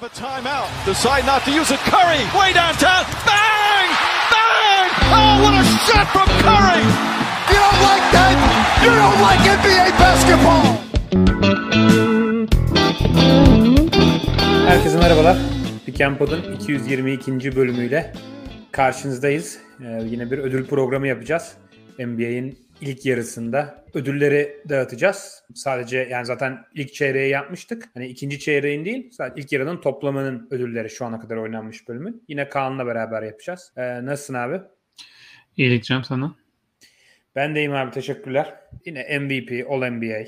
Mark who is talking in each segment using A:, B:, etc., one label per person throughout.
A: have a timeout. Decide not to use it. Curry, way downtown. Bang! Bang! Oh, what a shot from Curry! You don't like that? You don't like NBA basketball!
B: Herkese merhabalar. Pick 222. bölümüyle karşınızdayız. Ee, yine bir ödül programı yapacağız. NBA'in ilk yarısında ödülleri dağıtacağız. Sadece yani zaten ilk çeyreği yapmıştık. Hani ikinci çeyreğin değil sadece ilk yarının toplamının ödülleri şu ana kadar oynanmış bölümün. Yine Kaan'la beraber yapacağız. Ee, nasılsın abi?
C: İyilik Cem sana.
B: Ben deyim abi teşekkürler. Yine MVP, All NBA,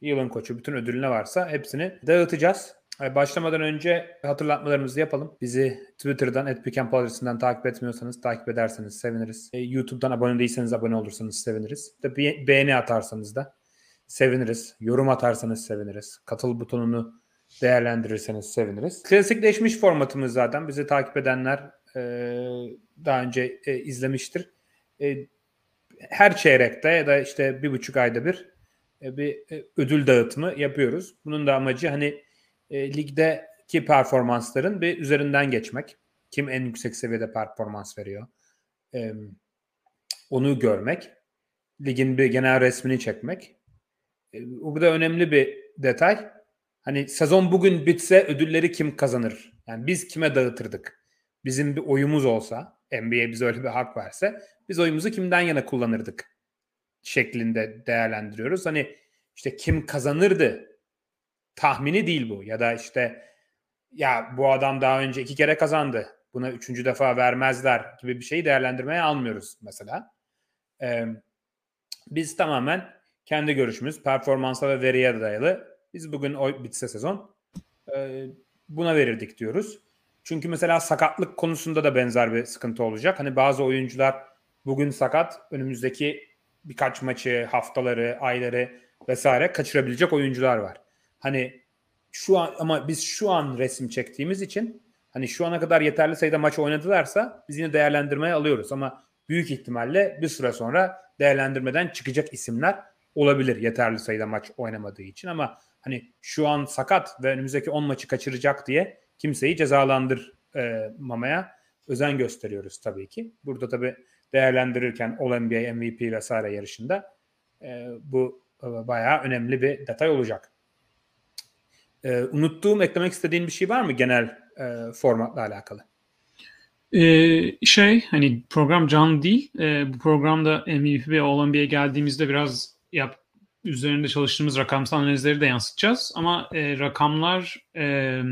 B: yılın koçu bütün ödül ne varsa hepsini dağıtacağız. Başlamadan önce hatırlatmalarımızı yapalım. Bizi Twitter'dan, @pickandpol adresinden takip etmiyorsanız takip ederseniz seviniriz. E, YouTube'dan abone değilseniz abone olursanız seviniriz. De be- beğeni atarsanız da seviniriz. Yorum atarsanız seviniriz. Katıl butonunu değerlendirirseniz seviniriz. Klasikleşmiş formatımız zaten. Bizi takip edenler e, daha önce e, izlemiştir. E, her çeyrekte ya da işte bir buçuk ayda bir e, bir e, ödül dağıtımı yapıyoruz. Bunun da amacı hani e, ligdeki performansların bir üzerinden geçmek. Kim en yüksek seviyede performans veriyor. E, onu görmek. Ligin bir genel resmini çekmek. E, bu da önemli bir detay. Hani sezon bugün bitse ödülleri kim kazanır? Yani biz kime dağıtırdık? Bizim bir oyumuz olsa, NBA bize öyle bir hak verse, biz oyumuzu kimden yana kullanırdık? Şeklinde değerlendiriyoruz. Hani işte kim kazanırdı tahmini değil bu. Ya da işte ya bu adam daha önce iki kere kazandı. Buna üçüncü defa vermezler gibi bir şeyi değerlendirmeye almıyoruz mesela. Ee, biz tamamen kendi görüşümüz, performansa ve veriye dayalı. Biz bugün o bitse sezon e, buna verirdik diyoruz. Çünkü mesela sakatlık konusunda da benzer bir sıkıntı olacak. Hani bazı oyuncular bugün sakat, önümüzdeki birkaç maçı, haftaları, ayları vesaire kaçırabilecek oyuncular var. Hani şu an ama biz şu an resim çektiğimiz için hani şu ana kadar yeterli sayıda maç oynadılarsa biz yine değerlendirmeye alıyoruz ama büyük ihtimalle bir süre sonra değerlendirmeden çıkacak isimler olabilir yeterli sayıda maç oynamadığı için ama hani şu an sakat ve önümüzdeki 10 maçı kaçıracak diye kimseyi cezalandırmamaya özen gösteriyoruz tabii ki. Burada tabii değerlendirirken All NBA, MVP vesaire yarışında e, bu e, bayağı önemli bir detay olacak. E, unuttuğum, eklemek istediğin bir şey var mı genel e, formatla alakalı?
C: Ee, şey hani program canlı değil. Ee, bu programda MVP ve All NBA'ye geldiğimizde biraz yap, üzerinde çalıştığımız rakamsal analizleri de yansıtacağız. Ama e, rakamlar e,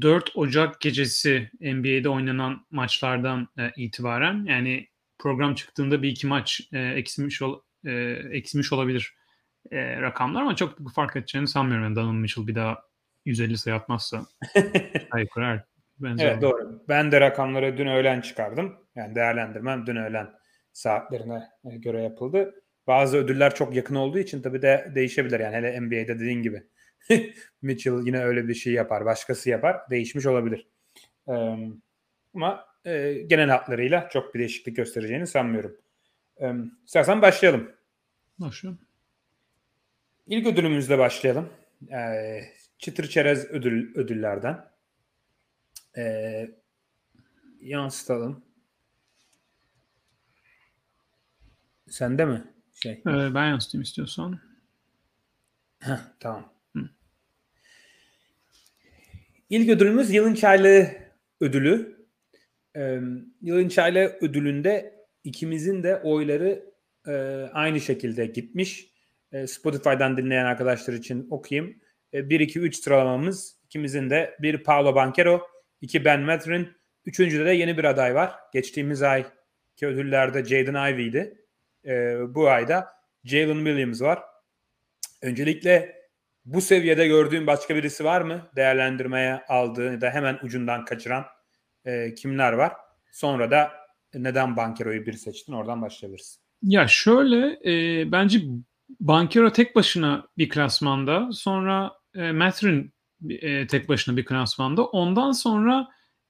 C: 4 Ocak gecesi NBA'de oynanan maçlardan e, itibaren yani program çıktığında bir iki maç e, eksilmiş, ol, e, eksilmiş olabilir e, rakamlar ama çok fark edeceğini sanmıyorum. Yani Donovan Mitchell bir daha 150 sayı atmazsa hayır kurar.
B: Evet doğru. Ben de rakamları dün öğlen çıkardım. Yani değerlendirmem dün öğlen saatlerine göre yapıldı. Bazı ödüller çok yakın olduğu için tabii de değişebilir. Yani hele NBA'de dediğin gibi. Mitchell yine öyle bir şey yapar. Başkası yapar. Değişmiş olabilir. Ee, ama e, genel hatlarıyla çok bir değişiklik göstereceğini sanmıyorum. Ee, istersen başlayalım.
C: Başlayalım.
B: İlk ödülümüzle başlayalım. Ee, çıtır çerez ödül ödüllerden. Ee, yansıtalım. Sende mi? Şey.
C: Ee, ben yansıtayım istiyorsan.
B: Heh, tamam. Hı. İlk ödülümüz yılın çaylığı ödülü. Ee, yılın çaylığı ödülünde ikimizin de oyları e, aynı şekilde gitmiş. E, Spotify'dan dinleyen arkadaşlar için okuyayım. E, 1-2-3 sıralamamız ikimizin de bir Paolo Banquero, iki Ben Mathurin, üçüncüde de yeni bir aday var. Geçtiğimiz ay ki ödüllerde Jaden Ivey'di. E, bu ayda Jalen Williams var. Öncelikle bu seviyede gördüğün başka birisi var mı? Değerlendirmeye aldığın da hemen ucundan kaçıran e, kimler var? Sonra da neden Bankero'yu bir seçtin? Oradan başlayabiliriz.
C: Ya şöyle e, bence Bankero tek başına bir klasmanda. Sonra e, Mathurin e, tek başına bir klasmanda. Ondan sonra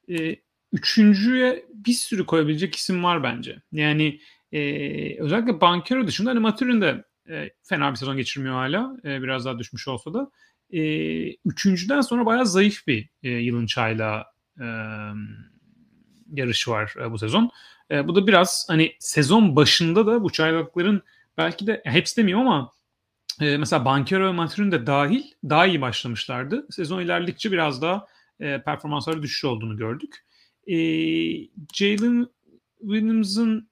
C: e, üçüncüye bir sürü koyabilecek isim var bence. Yani e, özellikle Bankero dışında hani Mathurin de e, fena bir sezon geçirmiyor hala. E, biraz daha düşmüş olsa da. e, üçüncüden sonra bayağı zayıf bir e, yılın çayla e, yarışı var e, bu sezon. E, bu da biraz hani sezon başında da bu çaylakların belki de hepsi demiyorum ama e, mesela Bankero ve Maturin de dahil daha iyi başlamışlardı. Sezon ilerledikçe biraz daha e, performansları düşüş olduğunu gördük. E, Jalen Williams'ın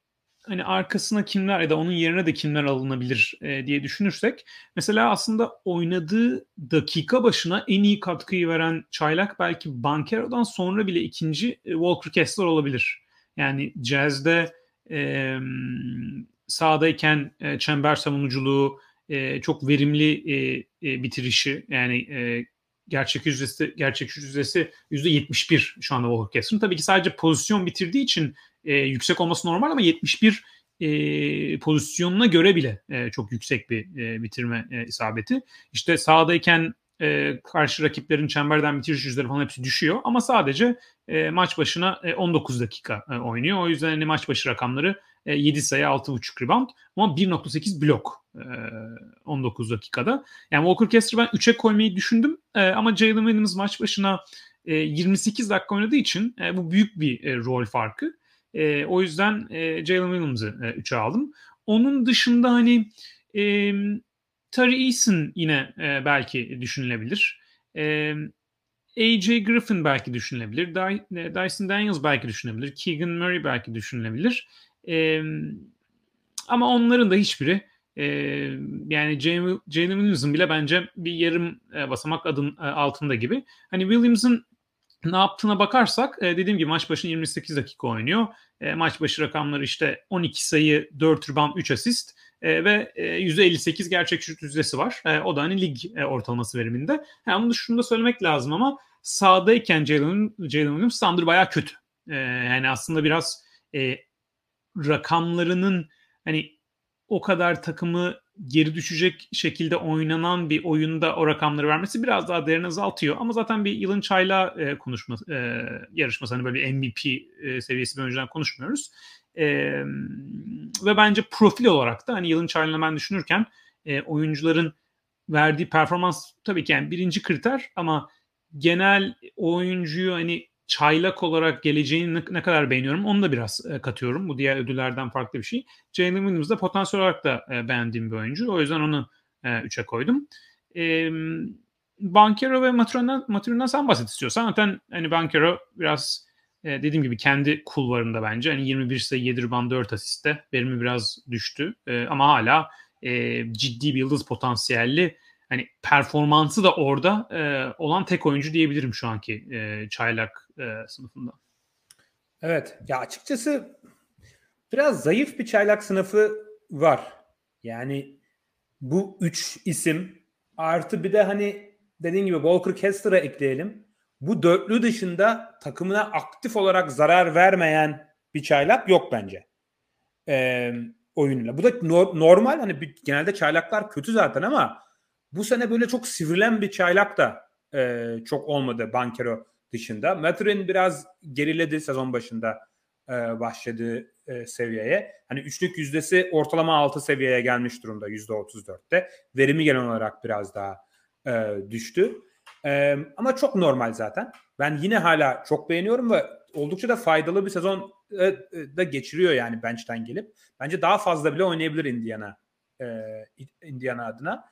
C: hani arkasına kimler ya da onun yerine de kimler alınabilir e, diye düşünürsek mesela aslında oynadığı dakika başına en iyi katkıyı veren çaylak belki Bankero'dan sonra bile ikinci e, Walker Kessler olabilir. Yani Jazz'de e, sahadayken e, çember savunuculuğu e, çok verimli e, e, bitirişi yani e, gerçek yüzdesi gerçek yüzdesi %71 şu anda Walker. Tabii ki sadece pozisyon bitirdiği için e, yüksek olması normal ama 71 e, pozisyonuna göre bile e, çok yüksek bir e, bitirme e, isabeti. İşte sahadayken e, karşı rakiplerin çemberden bitiriş yüzleri falan hepsi düşüyor ama sadece e, maç başına e, 19 dakika e, oynuyor. O yüzden hani maç başı rakamları e, 7 sayı 6.5 rebound ama 1.8 blok e, 19 dakikada. Yani Walker Kessler'ı ben 3'e koymayı düşündüm e, ama Jalen Williams maç başına e, 28 dakika oynadığı için e, bu büyük bir e, rol farkı. E, o yüzden e, Jalen Williams'ı e, 3'e aldım. Onun dışında hani e, Tari Eason yine e, belki düşünülebilir. E, AJ Griffin belki düşünülebilir. E, Dyson Daniels belki düşünülebilir. Keegan Murray belki düşünülebilir. E, ama onların da hiçbiri e, yani Jalen Williams'ın bile bence bir yarım e, basamak adın e, altında gibi. Hani Williams'ın ne yaptığına bakarsak e, dediğim gibi maç başına 28 dakika oynuyor. E, maç başı rakamları işte 12 sayı, 4 rebound, 3 asist e, ve e, %58 gerçek şut yüzdesi var. E, o da hani lig e, ortalaması veriminde. Yani bunu şunu da söylemek lazım ama sahadayken Jalen, Williams standır bayağı kötü. E, yani aslında biraz e, rakamlarının hani o kadar takımı geri düşecek şekilde oynanan bir oyunda o rakamları vermesi biraz daha değerini azaltıyor. Ama zaten bir yılın çayla e, konuşma e, yarışması hani böyle bir MVP e, seviyesi bir önceden konuşmuyoruz. E, ve bence profil olarak da hani yılın çayla ben düşünürken e, oyuncuların verdiği performans tabii ki yani birinci kriter ama genel oyuncuyu hani çaylak olarak geleceğini ne, kadar beğeniyorum onu da biraz e, katıyorum. Bu diğer ödüllerden farklı bir şey. Jalen Williams da potansiyel olarak da e, beğendiğim bir oyuncu. O yüzden onu 3'e e, koydum. E, Bankero ve Maturin'den, Maturin'den sen bahset istiyorsan. Zaten hani Bankero biraz e, dediğim gibi kendi kulvarında bence. Hani 21 sayı 7 rebound 4 asiste. Verimi biraz düştü. E, ama hala e, ciddi bir yıldız potansiyelli hani performansı da orada e, olan tek oyuncu diyebilirim şu anki e, çaylak e, sınıfında.
B: Evet ya açıkçası biraz zayıf bir çaylak sınıfı var. Yani bu üç isim artı bir de hani dediğin gibi Walker Kessler'a ekleyelim. Bu dörtlü dışında takımına aktif olarak zarar vermeyen bir çaylak yok bence. Ee, oyunuyla. Bu da no- normal hani genelde çaylaklar kötü zaten ama bu sene böyle çok sivrilen bir çaylak da e, çok olmadı Bankero dışında. Maturin biraz geriledi sezon başında e, başladığı e, seviyeye. Hani üçlük yüzdesi ortalama 6 seviyeye gelmiş durumda %34'te. Verimi genel olarak biraz daha e, düştü. E, ama çok normal zaten. Ben yine hala çok beğeniyorum ve oldukça da faydalı bir sezon e, e, da geçiriyor yani bench'ten gelip. Bence daha fazla bile oynayabilir Indiana e, Indiana adına.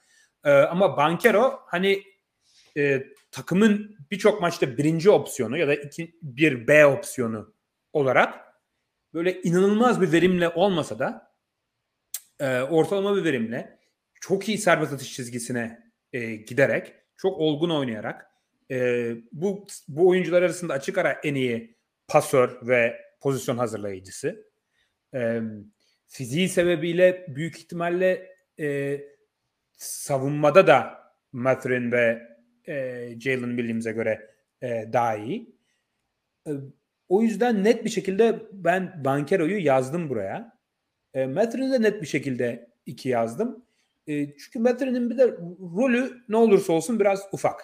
B: E, ama Bankero hani e, takımın birçok maçta birinci opsiyonu ya da iki, bir B opsiyonu olarak böyle inanılmaz bir verimle olmasa da e, ortalama bir verimle çok iyi serbest atış çizgisine e, giderek çok olgun oynayarak e, bu bu oyuncular arasında açık ara en iyi pasör ve pozisyon hazırlayıcısı. E, fiziği sebebiyle büyük ihtimalle e, savunmada da Mathurin ve e, Jalen Williams'e göre e, daha iyi. E, o yüzden net bir şekilde ben Bankero'yu yazdım buraya. E, Mathurin'i de net bir şekilde iki yazdım. E, çünkü Mathurin'in bir de rolü ne olursa olsun biraz ufak.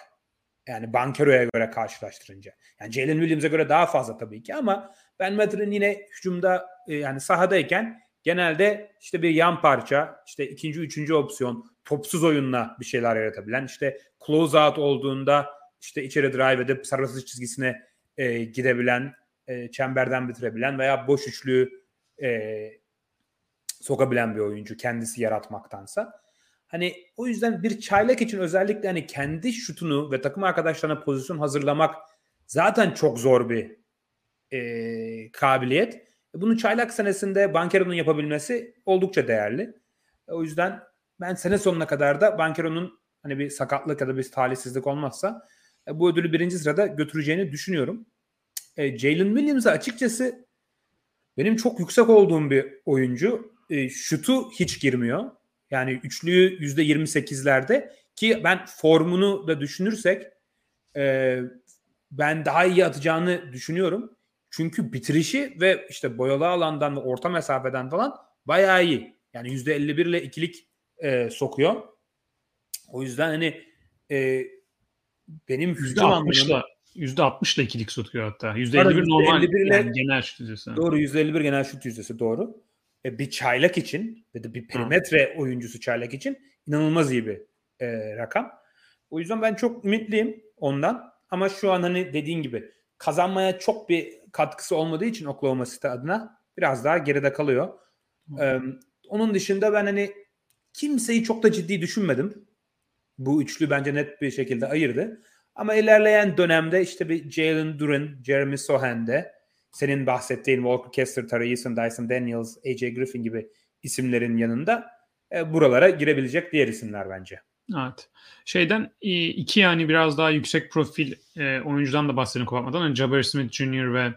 B: Yani Bankero'ya göre karşılaştırınca. Yani Jalen Williams'e göre daha fazla tabii ki ama ben Mathurin yine hücumda e, yani sahadayken genelde işte bir yan parça, işte ikinci, üçüncü opsiyon, topsuz oyunla bir şeyler yaratabilen, işte close out olduğunda işte içeri drive edip sarı çizgisine e, gidebilen, e, çemberden bitirebilen veya boş üçlü e, sokabilen bir oyuncu kendisi yaratmaktansa. Hani o yüzden bir çaylak için özellikle hani kendi şutunu ve takım arkadaşlarına pozisyon hazırlamak zaten çok zor bir e, kabiliyet. Bunun çaylak senesinde Bankero'nun yapabilmesi oldukça değerli. O yüzden ben sene sonuna kadar da Bankero'nun hani bir sakatlık ya da bir talihsizlik olmazsa e, bu ödülü birinci sırada götüreceğini düşünüyorum. E, Jalen Williams'a açıkçası benim çok yüksek olduğum bir oyuncu. E, şutu hiç girmiyor. Yani üçlüyü %28'lerde ki ben formunu da düşünürsek e, ben daha iyi atacağını düşünüyorum. Çünkü bitirişi ve işte boyalı alandan ve orta mesafeden falan bayağı iyi. Yani %51 ile ikilik e, sokuyor. O yüzden hani e, benim
C: hücum anlamında %60 ile ikilik sokuyor hatta. %51 normal ile, yani genel şut yüzdesi.
B: Doğru %51 genel şut yüzdesi doğru. E, bir çaylak için ve de bir perimetre ha. oyuncusu çaylak için inanılmaz iyi bir e, rakam. O yüzden ben çok ümitliyim ondan. Ama şu an hani dediğin gibi kazanmaya çok bir katkısı olmadığı için Oklahoma City adına biraz daha geride kalıyor. Ee, onun dışında ben hani kimseyi çok da ciddi düşünmedim. Bu üçlü bence net bir şekilde ayırdı. Ama ilerleyen dönemde işte bir Jalen Duran, Jeremy Sohan'de senin bahsettiğin Walker Kessler, Tari Eason, Dyson Daniels, AJ Griffin gibi isimlerin yanında e, buralara girebilecek diğer isimler bence.
C: Evet. Şeyden iki yani biraz daha yüksek profil e, oyuncudan da bahsedelim kapatmadan. Yani Jabari Smith Jr. ve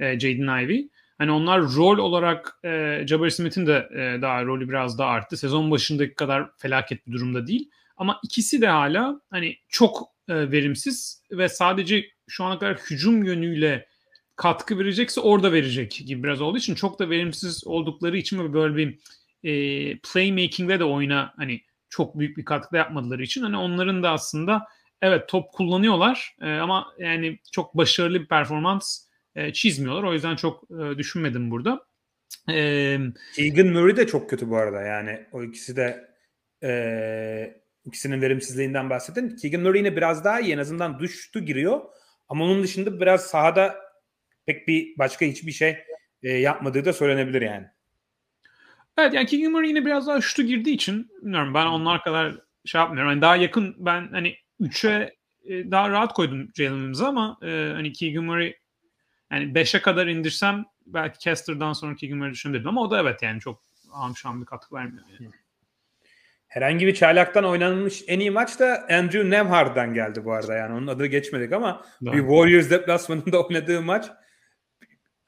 C: e, Jaden Ivey. Hani onlar rol olarak e, Jabari Smith'in de e, daha rolü biraz daha arttı. Sezon başındaki kadar felaket bir durumda değil. Ama ikisi de hala hani çok e, verimsiz ve sadece şu ana kadar hücum yönüyle katkı verecekse orada verecek gibi biraz olduğu için çok da verimsiz oldukları için böyle bir e, playmaking'de de oyuna hani çok büyük bir katkı yapmadıları için hani onların da aslında evet top kullanıyorlar e, ama yani çok başarılı bir performans e, çizmiyorlar. O yüzden çok e, düşünmedim burada.
B: E, Keegan Murray de çok kötü bu arada yani o ikisi de e, ikisinin verimsizliğinden bahsettin. Keegan Murray yine biraz daha iyi en azından düştü giriyor ama onun dışında biraz sahada pek bir başka hiçbir şey e, yapmadığı da söylenebilir yani.
C: Evet yani Murray yine biraz daha şutu girdiği için bilmiyorum ben onlar kadar şey yapmıyorum. Yani daha yakın ben hani 3'e e, daha rahat koydum Jalen ama e, hani Keegan Murray yani 5'e kadar indirsem belki Kester'dan sonra Keegan Murray düşünebilirdim ama o da evet yani çok amşan bir katkı vermiyor. Yani.
B: Herhangi bir çaylaktan oynanmış en iyi maç da Andrew Nemhard'dan geldi bu arada yani onun adı geçmedik ama Doğru. bir Warriors deplasmanında oynadığı maç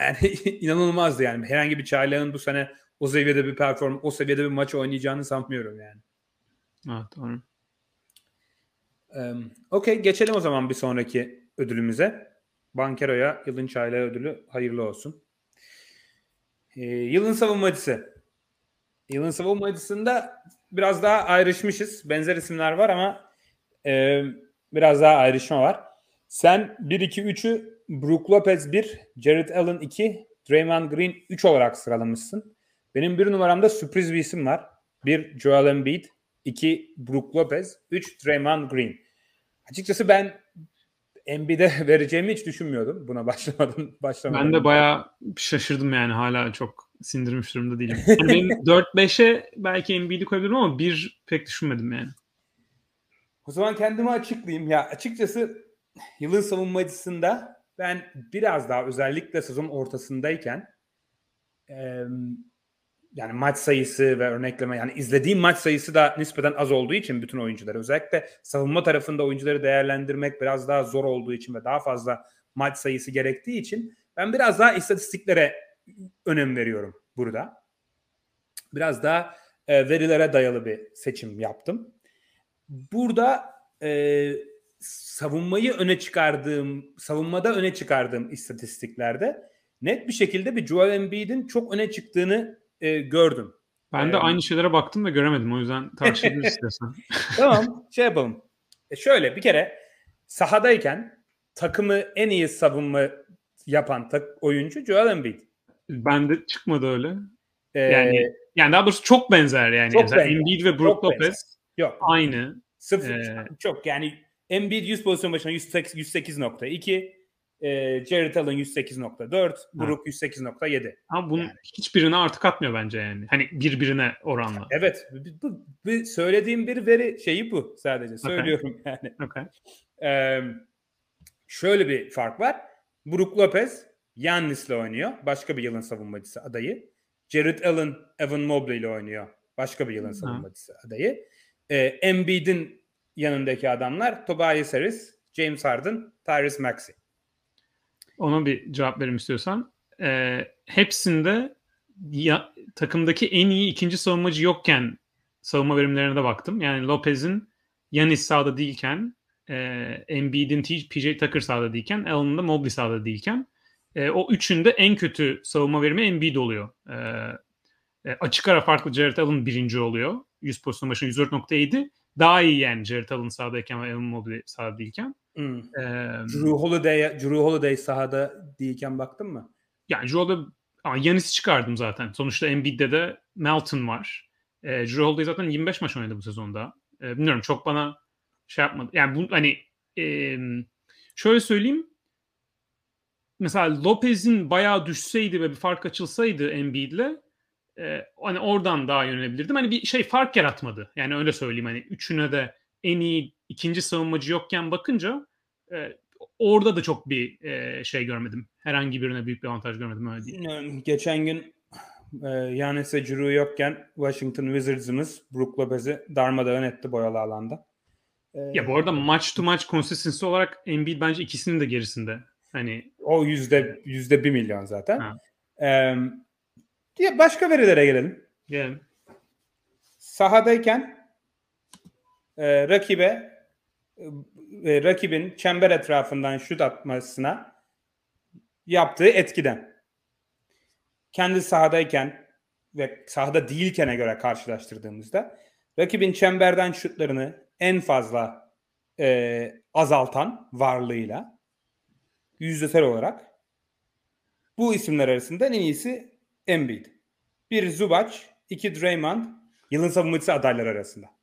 B: yani inanılmazdı yani. Herhangi bir çaylağın bu sene o seviyede bir perform, o seviyede bir maç oynayacağını sanmıyorum yani.
C: Evet doğru.
B: Um, Okey geçelim o zaman bir sonraki ödülümüze. Bankero'ya yılın çaylağı ödülü hayırlı olsun. Ee, yılın savunmacısı. Yılın savunmacısında biraz daha ayrışmışız. Benzer isimler var ama e, biraz daha ayrışma var. Sen 1-2-3'ü Brook Lopez 1, Jared Allen 2, Draymond Green 3 olarak sıralamışsın. Benim bir numaramda sürpriz bir isim var. Bir Joel Embiid, iki Brook Lopez, üç Draymond Green. Açıkçası ben Embiid'e vereceğimi hiç düşünmüyordum buna başlamadım. başlamadım.
C: Ben de bayağı şaşırdım yani hala çok sindirmiş durumda değilim. Yani benim 4-5'e belki Embiid'i koyabilirim ama bir pek düşünmedim yani.
B: O zaman kendimi açıklayayım. Ya açıkçası yılın savunmacısında ben biraz daha özellikle sezon ortasındayken e, yani maç sayısı ve örnekleme yani izlediğim maç sayısı da nispeten az olduğu için bütün oyuncular özellikle savunma tarafında oyuncuları değerlendirmek biraz daha zor olduğu için ve daha fazla maç sayısı gerektiği için ben biraz daha istatistiklere önem veriyorum burada. Biraz daha e, verilere dayalı bir seçim yaptım. Burada e, savunmayı öne çıkardığım, savunmada öne çıkardığım istatistiklerde net bir şekilde bir Joel Embiid'in çok öne çıktığını e, gördüm.
C: Ben de ee, aynı şeylere baktım ve göremedim. O yüzden tartışabiliriz istersen.
B: tamam. Şey yapalım. E şöyle bir kere sahadayken takımı en iyi savunma yapan tak, oyuncu Joel Embiid.
C: Ben de çıkmadı öyle.
B: Ee,
C: Yani yani daha doğrusu çok benzer yani.
B: Çok benzer.
C: Embiid ve Brook
B: Çok benzer.
C: Lopez
B: yok.
C: aynı.
B: Sıfır.
C: Ee,
B: çok yani Embiid 100 pozisyon başına 108 108.2 e, Jared Allen 108.4 Brook 108.7
C: Ama bunun
B: Yani.
C: hiçbirine artık atmıyor bence yani. Hani birbirine oranla.
B: Evet. Bu, bu- söylediğim bir veri şeyi bu sadece. Söylüyorum yani.
C: Okay.
B: Ee, şöyle bir fark var. Brook Lopez Yannis'le oynuyor. Başka bir yılın savunmacısı adayı. Jared Allen Evan Mobley ile oynuyor. Başka bir yılın
C: Hı.
B: savunmacısı adayı. Ee, Embiid'in yanındaki adamlar Tobias Harris, James Harden, Tyrese Maxey.
C: Ona bir cevap verim istiyorsan. Ee, hepsinde ya, takımdaki en iyi ikinci savunmacı yokken savunma verimlerine de baktım. Yani Lopez'in Yanis sahada değilken, e, Embiid'in PJ Tucker sahada değilken, Allen'ın da Mobley sahada değilken e, o üçünde en kötü savunma verimi Embiid oluyor. E, e, açık ara farklı Jared Allen birinci oluyor. 100 pozisyon başına 104.7. Daha iyi yani Jared Allen sahadayken ve Evan Mobley sahada değilken.
B: Hmm.
C: E,
B: Drew Holiday, Drew Holiday sahada değilken baktın mı?
C: Yani Joel'da ama Yanis'i çıkardım zaten. Sonuçta Embiid'de de Melton var. E, Drew Holiday zaten 25 maç oynadı bu sezonda. E, bilmiyorum çok bana şey yapmadı. Yani bu hani e, şöyle söyleyeyim. Mesela Lopez'in bayağı düşseydi ve bir fark açılsaydı Embiid'le e, hani oradan daha yönelebilirdim. Hani bir şey fark yaratmadı. Yani öyle söyleyeyim hani üçüne de en iyi ikinci savunmacı yokken bakınca e, orada da çok bir e, şey görmedim. Herhangi birine büyük bir avantaj görmedim öyle değil.
B: Geçen gün e, Giannis ve Drew yokken Washington Wizards'ımız Brook Lopez'i darmadağın etti boyalı alanda. E,
C: Ya bu arada maç to maç consistency olarak Embiid bence ikisinin de gerisinde. Hani
B: o yüzde yüzde bir milyon zaten.
C: Ha.
B: E, ya başka verilere gelelim.
C: yani,
B: Sahadayken e, rakibe e, rakibin çember etrafından şut atmasına yaptığı etkiden. Kendi sahadayken ve sahada değilkene göre karşılaştırdığımızda rakibin çemberden şutlarını en fazla e, azaltan varlığıyla yüzdesel olarak bu isimler arasında en iyisi Embiid. Bir Zubac, iki Draymond, yılın savunmacısı adaylar arasında.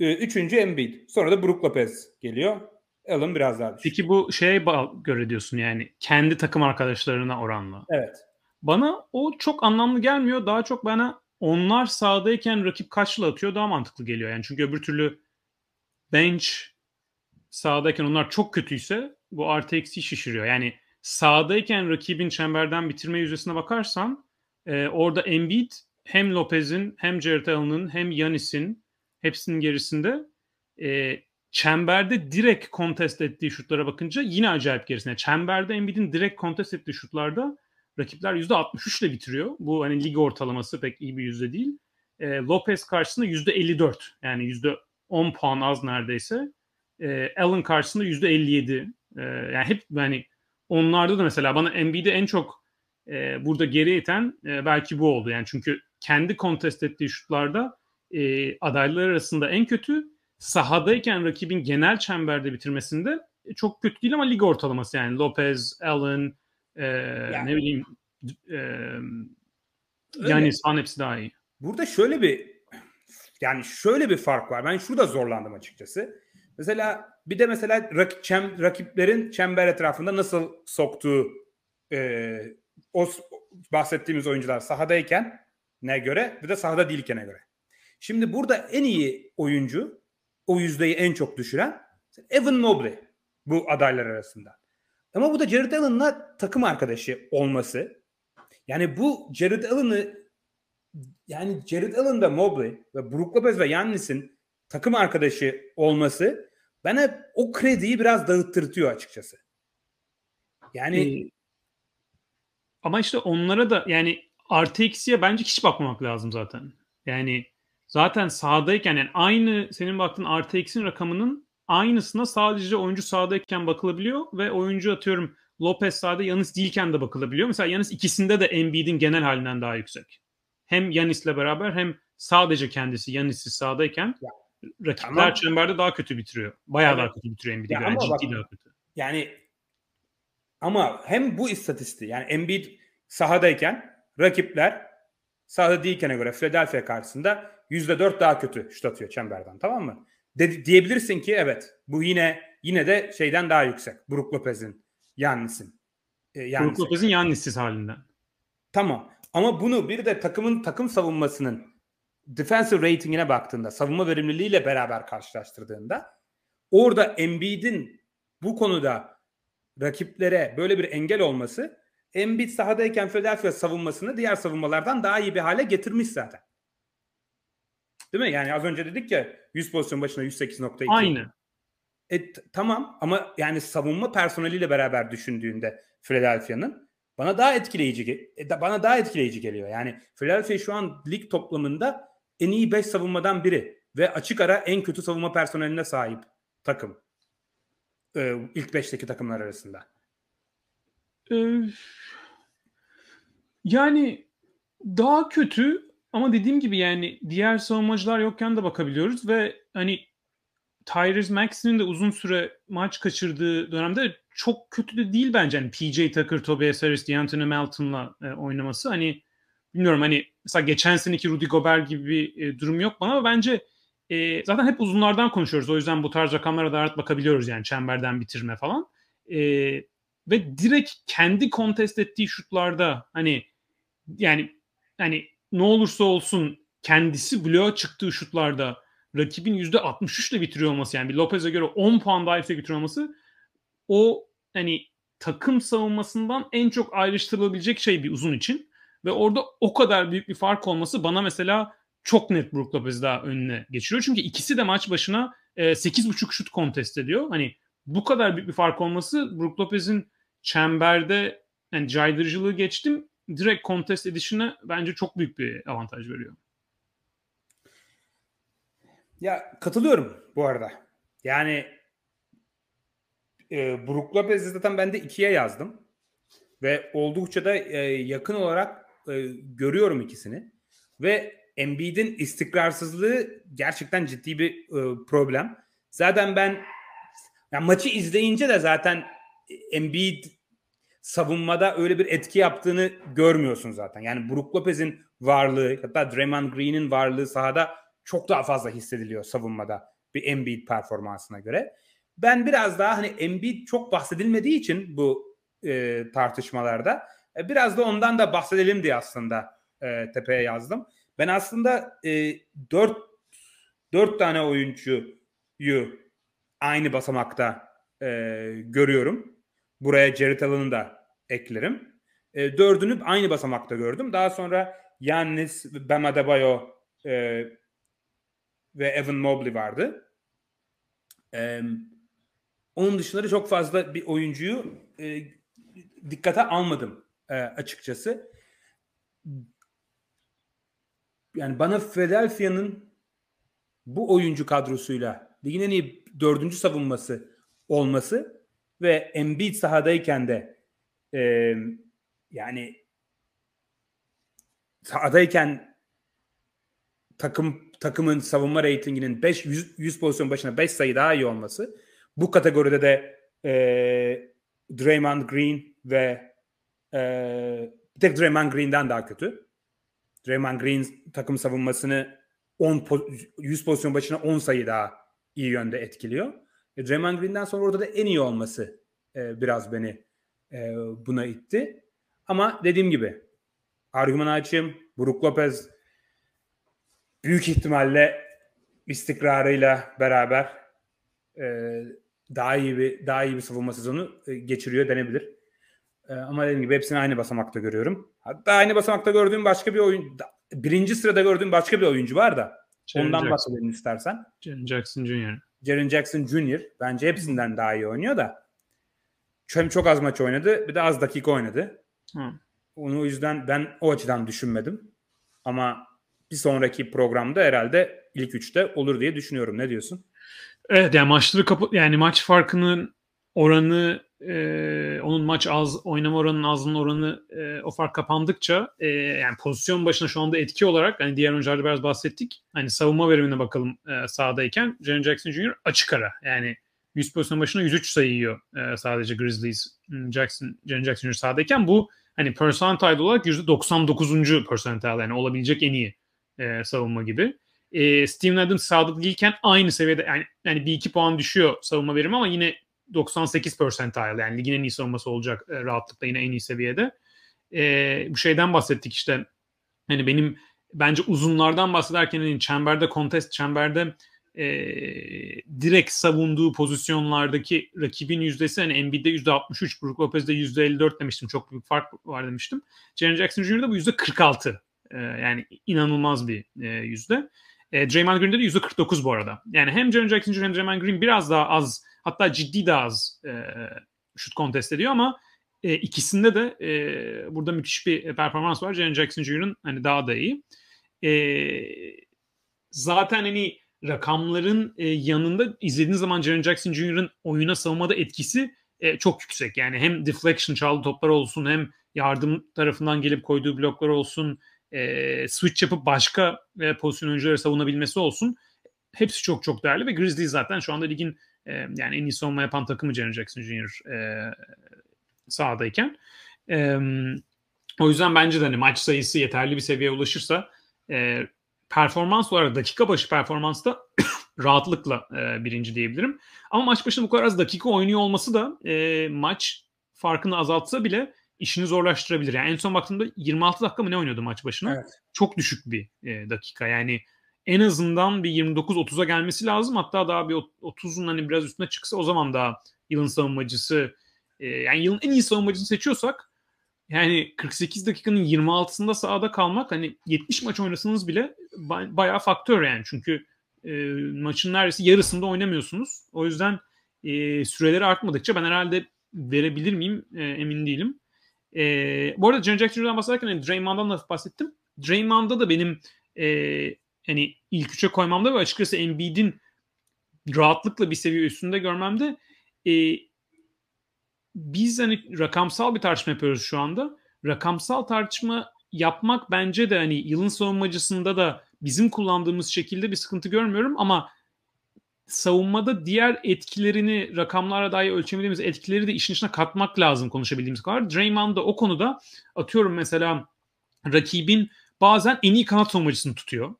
B: Ee, Üçüncü Embiid. Sonra da Brook Lopez geliyor. Allen biraz daha düşük.
C: peki bu şeye göre diyorsun yani kendi takım arkadaşlarına oranla.
B: Evet.
C: Bana o çok anlamlı gelmiyor. Daha çok bana onlar sahadayken rakip kaçla atıyor daha mantıklı geliyor. Yani çünkü öbür türlü bench sahadayken onlar çok kötüyse bu artı eksi şişiriyor. Yani sahadayken rakibin çemberden bitirme yüzdesine bakarsan e, orada Embiid hem Lopez'in hem Jared Allen'ın hem Yanis'in hepsinin gerisinde e, çemberde direkt kontest ettiği şutlara bakınca yine acayip gerisinde. Çemberde Embiid'in direkt kontest ettiği şutlarda rakipler %63 ile bitiriyor. Bu hani lig ortalaması pek iyi bir yüzde değil. E, Lopez karşısında %54 yani %10 puan az neredeyse. E, Allen karşısında %57. E, yani hep yani onlarda da mesela bana Embiid'i en çok e, burada geri iten e, belki bu oldu. Yani çünkü kendi kontest ettiği şutlarda e, adaylar arasında en kötü sahadayken rakibin genel çemberde bitirmesinde e, çok kötü değil ama lig ortalaması yani Lopez, Allen, e, ne bileyim e, yani falan hepsi daha iyi.
B: Burada şöyle bir yani şöyle bir fark var. Ben şurada zorlandım açıkçası. Mesela bir de mesela rak, çem, rakiplerin çember etrafında nasıl soktuğu e, o bahsettiğimiz oyuncular sahadayken ne göre bir de sahada değilkene göre. Şimdi burada en iyi oyuncu o yüzdeyi en çok düşüren Evan Mobley bu adaylar arasında. Ama bu da Jared Allen'la takım arkadaşı olması. Yani bu Jared Allen'ı yani Jared Allen'da Mobley ve Brook Lopez ve Yannis'in takım arkadaşı olması bana o krediyi biraz dağıttırtıyor açıkçası. Yani
C: Ee, ama işte onlara da yani artı eksiye bence hiç bakmamak lazım zaten. Yani zaten sahadayken yani aynı senin baktığın artı eksinin rakamının aynısına sadece oyuncu sahadayken bakılabiliyor ve oyuncu atıyorum Lopez sahada Yanis değilken de bakılabiliyor. Mesela Yanis ikisinde de Embiid'in genel halinden daha yüksek. Hem Yanis'le beraber hem sadece kendisi Yanis'i sahadayken
B: Ya,
C: rakipler
B: tamam.
C: çemberde daha kötü bitiriyor. Bayağı
B: Evet.
C: daha kötü bitiriyor Embiid'e göre. ciddi
B: bak-
C: daha kötü.
B: yani ama hem bu istatistiği yani Embiid sahadayken rakipler sahada değilkene göre Philadelphia karşısında %4 daha kötü şut atıyor çemberden tamam mı? De, diyebilirsin ki evet bu yine yine de şeyden daha yüksek. Brook Lopez'in Yannis'in.
C: E, Brook Lopez'in Yannis'siz halinden.
B: Tamam. Ama bunu bir de takımın takım savunmasının defensive ratingine baktığında, savunma verimliliğiyle beraber karşılaştırdığında orada Embiid'in bu konuda rakiplere böyle bir engel olması Embiid sahadayken Philadelphia savunmasını diğer savunmalardan daha iyi bir hale getirmiş zaten. Değil mi? Yani az önce dedik ya 100 pozisyon başına 108.2.
C: Aynı.
B: E, tamam ama yani savunma personeliyle beraber düşündüğünde Philadelphia'nın bana daha etkileyici e, bana daha etkileyici geliyor. Yani Philadelphia şu an lig toplamında en iyi 5 savunmadan biri ve açık ara en kötü savunma personeline sahip takım. Ee, ilk 5'teki takımlar arasında.
C: Ee, yani daha kötü ama dediğim gibi yani diğer savunmacılar yokken de bakabiliyoruz ve hani Tyrese Maxey'nin de uzun süre maç kaçırdığı dönemde çok kötü de değil bence. Yani PJ Tucker, Tobias Harris, DeAnthony Melton'la e, oynaması. Hani bilmiyorum hani mesela geçen seneki Rudy Gobert gibi bir e, durum yok bana ama bence e, zaten hep uzunlardan konuşuyoruz. O yüzden bu tarz rakamlara da rahat bakabiliyoruz yani çemberden bitirme falan. E, ve direkt kendi kontest ettiği şutlarda hani yani hani ne olursa olsun kendisi bloğa çıktığı şutlarda rakibin %63 ile bitiriyor olması yani bir Lopez'e göre 10 puan daha yüksek bitiriyor olması o hani takım savunmasından en çok ayrıştırılabilecek şey bir uzun için. Ve orada o kadar büyük bir fark olması bana mesela çok net Brook Lopez daha önüne geçiriyor. Çünkü ikisi de maç başına e, 8.5 şut kontest ediyor. Hani bu kadar büyük bir fark olması Brook Lopez'in çemberde yani caydırıcılığı geçtim direkt kontest edişine bence çok büyük bir avantaj veriyor.
B: Ya katılıyorum bu arada. Yani e, Brook Lopez'i zaten ben de ikiye yazdım. Ve oldukça da e, yakın olarak e, görüyorum ikisini. Ve Embiid'in istikrarsızlığı gerçekten ciddi bir e, problem. Zaten ben yani maçı izleyince de zaten Embiid savunmada öyle bir etki yaptığını görmüyorsun zaten. Yani Brook Lopez'in varlığı hatta Draymond Green'in varlığı sahada çok daha fazla hissediliyor savunmada bir Embiid performansına göre. Ben biraz daha hani Embiid çok bahsedilmediği için bu e, tartışmalarda e, biraz da ondan da bahsedelim diye aslında e, tepeye yazdım. Ben aslında e, 4 4 tane oyuncuyu aynı basamakta e, görüyorum. Buraya Jared Allen'ı da eklerim. E, dördünü aynı basamakta gördüm. Daha sonra Yannis, Bam Adebayo e, ve Evan Mobley vardı. E, onun dışında çok fazla bir oyuncuyu e, dikkate almadım e, açıkçası. Yani bana Philadelphia'nın bu oyuncu kadrosuyla ligin en iyi dördüncü savunması olması ve Embiid sahadayken de e, yani sahadayken takım takımın savunma reytinginin 5 100, 100 pozisyon başına 5 sayı daha iyi olması bu kategoride de e, Draymond Green ve e, bir tek Draymond Green'den daha kötü. Draymond Green takım savunmasını 10 100 pozisyon başına 10 sayı daha iyi yönde etkiliyor. E, Draymond Green'den sonra orada da en iyi olması e, biraz beni e, buna itti. Ama dediğim gibi argüman açayım. Brook Lopez büyük ihtimalle istikrarıyla beraber e, daha iyi bir daha iyi bir savunma sezonu e, geçiriyor denebilir. E, ama dediğim gibi hepsini aynı basamakta görüyorum. Hatta aynı basamakta gördüğüm başka bir oyun birinci sırada gördüğüm başka bir oyuncu var da Jaren ondan Jackson. bahsedelim istersen.
C: Jaren Jackson Jr.
B: Jaren Jackson Jr. bence hepsinden daha iyi oynuyor da hem çok az maç oynadı bir de az dakika oynadı. Hı. Onu o yüzden ben o açıdan düşünmedim. Ama bir sonraki programda herhalde ilk üçte olur diye düşünüyorum. Ne diyorsun?
C: Evet yani maçları kapı yani maç farkının oranı e, onun maç az oynama oranının azlığının oranı e, o fark kapandıkça e, yani pozisyon başına şu anda etki olarak hani diğer oyuncularda biraz bahsettik. Hani savunma verimine bakalım e, sahadayken Jaren Jackson Jr. açık ara. Yani 100 pozisyon başına 103 sayı yiyor e, sadece Grizzlies Jackson Jaren Jackson sahadayken bu hani percentile olarak %99. percentile yani olabilecek en iyi e, savunma gibi. E, Steven Adams sağda değilken aynı seviyede yani, yani bir iki puan düşüyor savunma verimi ama yine 98 percentile yani ligin en iyi savunması olacak e, rahatlıkla yine en iyi seviyede. E, bu şeyden bahsettik işte hani benim bence uzunlardan bahsederken hani çemberde contest çemberde e, direkt savunduğu pozisyonlardaki rakibin yüzdesi hani Embiid'de %63, Brook Lopez'de %54 demiştim. Çok büyük fark var demiştim. Jaren Jackson Jr.'da bu %46. E, yani inanılmaz bir e, yüzde. E, Draymond Green'de de %49 bu arada. Yani hem Jaren Jackson Jr. hem Draymond Green biraz daha az hatta ciddi daha az e, şut kontest ediyor ama e, ikisinde de e, burada müthiş bir performans var. Jaren Jackson Jr.'ın hani daha da iyi. E, zaten hani rakamların e, yanında izlediğiniz zaman Jaren Jackson Jr.'ın oyuna savunmada etkisi e, çok yüksek. Yani hem deflection çaldı toplar olsun hem yardım tarafından gelip koyduğu bloklar olsun e, switch yapıp başka e, pozisyon oyuncuları savunabilmesi olsun. Hepsi çok çok değerli ve Grizzlies zaten şu anda ligin e, yani en iyi savunma yapan takımı Jaren Jackson Jr. E, sahadayken. E, o yüzden bence de hani maç sayısı yeterli bir seviyeye ulaşırsa e, performans olarak dakika başı performansta rahatlıkla e, birinci diyebilirim. Ama maç başında bu kadar az dakika oynuyor olması da e, maç farkını azaltsa bile işini zorlaştırabilir. Yani en son baktığımda 26 dakika mı ne oynuyordu maç başına? Evet. Çok düşük bir e, dakika. Yani en azından bir 29-30'a gelmesi lazım. Hatta daha bir 30'un hani biraz üstüne çıksa o zaman daha yılın savunmacısı e, yani yılın en iyi savunmacısını seçiyorsak yani 48 dakikanın 26'sında sahada kalmak hani 70 maç oynasanız bile bayağı faktör yani. Çünkü e, maçın neredeyse yarısında oynamıyorsunuz. O yüzden e, süreleri artmadıkça ben herhalde verebilir miyim e, emin değilim. E, bu arada John Jackson'dan bahsederken hani Draymond'dan da bahsettim. Draymond'da da benim e, hani ilk üçe koymamda ve açıkçası Embiid'in rahatlıkla bir seviye üstünde görmemde e, biz hani rakamsal bir tartışma yapıyoruz şu anda. Rakamsal tartışma yapmak bence de hani yılın savunmacısında da bizim kullandığımız şekilde bir sıkıntı görmüyorum ama savunmada diğer etkilerini rakamlara dahi ölçemediğimiz etkileri de işin içine katmak lazım konuşabildiğimiz kadar. Draymond da o konuda atıyorum mesela rakibin bazen en iyi kanat savunmacısını tutuyor.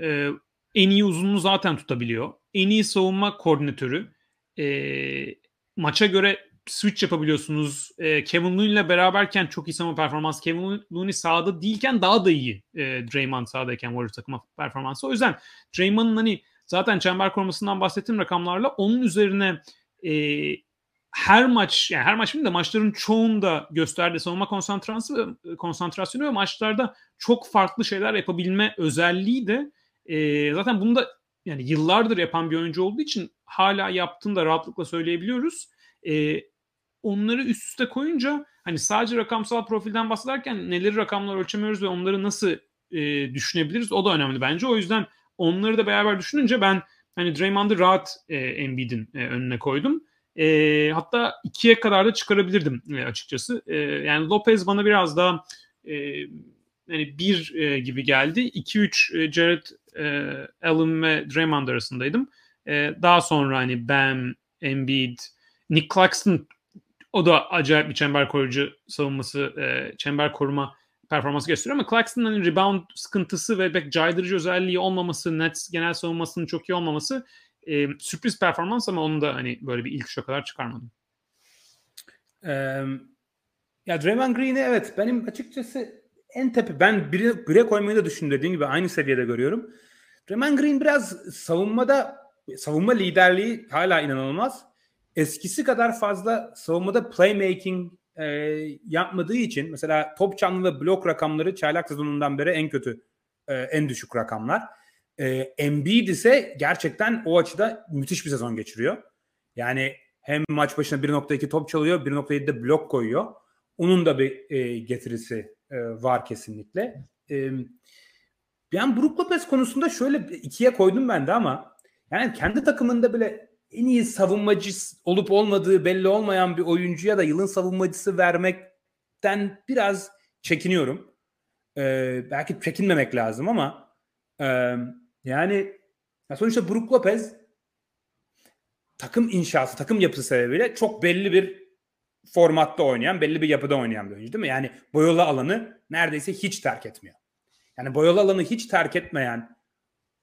C: Ee, en iyi uzunluğu zaten tutabiliyor. En iyi savunma koordinatörü. Ee, maça göre switch yapabiliyorsunuz. E, Kevin Looney ile beraberken çok iyi savunma performans. Kevin Looney sahada değilken daha da iyi e, Draymond sahadayken Warriors takıma performansı. O yüzden Draymond'ın hani zaten çember korumasından bahsettiğim rakamlarla onun üzerine e, her maç yani her maç değil de maçların çoğunda gösterdiği savunma konsantrasyonu konsantrasyonu ve maçlarda çok farklı şeyler yapabilme özelliği de e, zaten bunu da yani yıllardır yapan bir oyuncu olduğu için hala yaptığını da rahatlıkla söyleyebiliyoruz. E, onları üst üste koyunca hani sadece rakamsal profilden bahsederken neleri rakamlar ölçemiyoruz ve onları nasıl e, düşünebiliriz o da önemli bence. O yüzden onları da beraber düşününce ben hani Draymond'ı rahat e, Embiid'in e, önüne koydum. E, hatta ikiye kadar da çıkarabilirdim e, açıkçası. E, yani Lopez bana biraz daha e, yani bir e, gibi geldi. 2-3 e, Jared e, Allen ve Draymond arasındaydım. E, daha sonra hani Bam, Embiid, Nick Claxton o da acayip bir çember koruyucu savunması, e, çember koruma performansı gösteriyor ama Claxton'ın rebound sıkıntısı ve pek caydırıcı özelliği olmaması, Nets genel savunmasının çok iyi olmaması e, sürpriz performans ama onu da hani böyle bir ilk şok kadar çıkarmadım.
B: Ee, ya Draymond Green'i evet benim açıkçası en tepe ben bire, bire koymayı da düşündüm dediğim gibi aynı seviyede görüyorum. Draymond Green biraz savunmada savunma liderliği hala inanılmaz eskisi kadar fazla savunmada playmaking e, yapmadığı için mesela top çalma ve blok rakamları çaylak sezonundan beri en kötü e, en düşük rakamlar. E, Embiid ise gerçekten o açıda müthiş bir sezon geçiriyor. Yani hem maç başına 1.2 top çalıyor, 1.7'de blok koyuyor. Onun da bir e, getirisi e, var kesinlikle. E, ben Brook Lopez konusunda şöyle ikiye koydum ben de ama yani kendi takımında bile en iyi savunmacı olup olmadığı belli olmayan bir oyuncuya da yılın savunmacısı vermekten biraz çekiniyorum. Ee, belki çekinmemek lazım ama e, yani ya sonuçta Brook Lopez takım inşası, takım yapısı sebebiyle çok belli bir formatta oynayan, belli bir yapıda oynayan bir oyuncu değil mi? Yani boyalı alanı neredeyse hiç terk etmiyor. Yani boyalı alanı hiç terk etmeyen,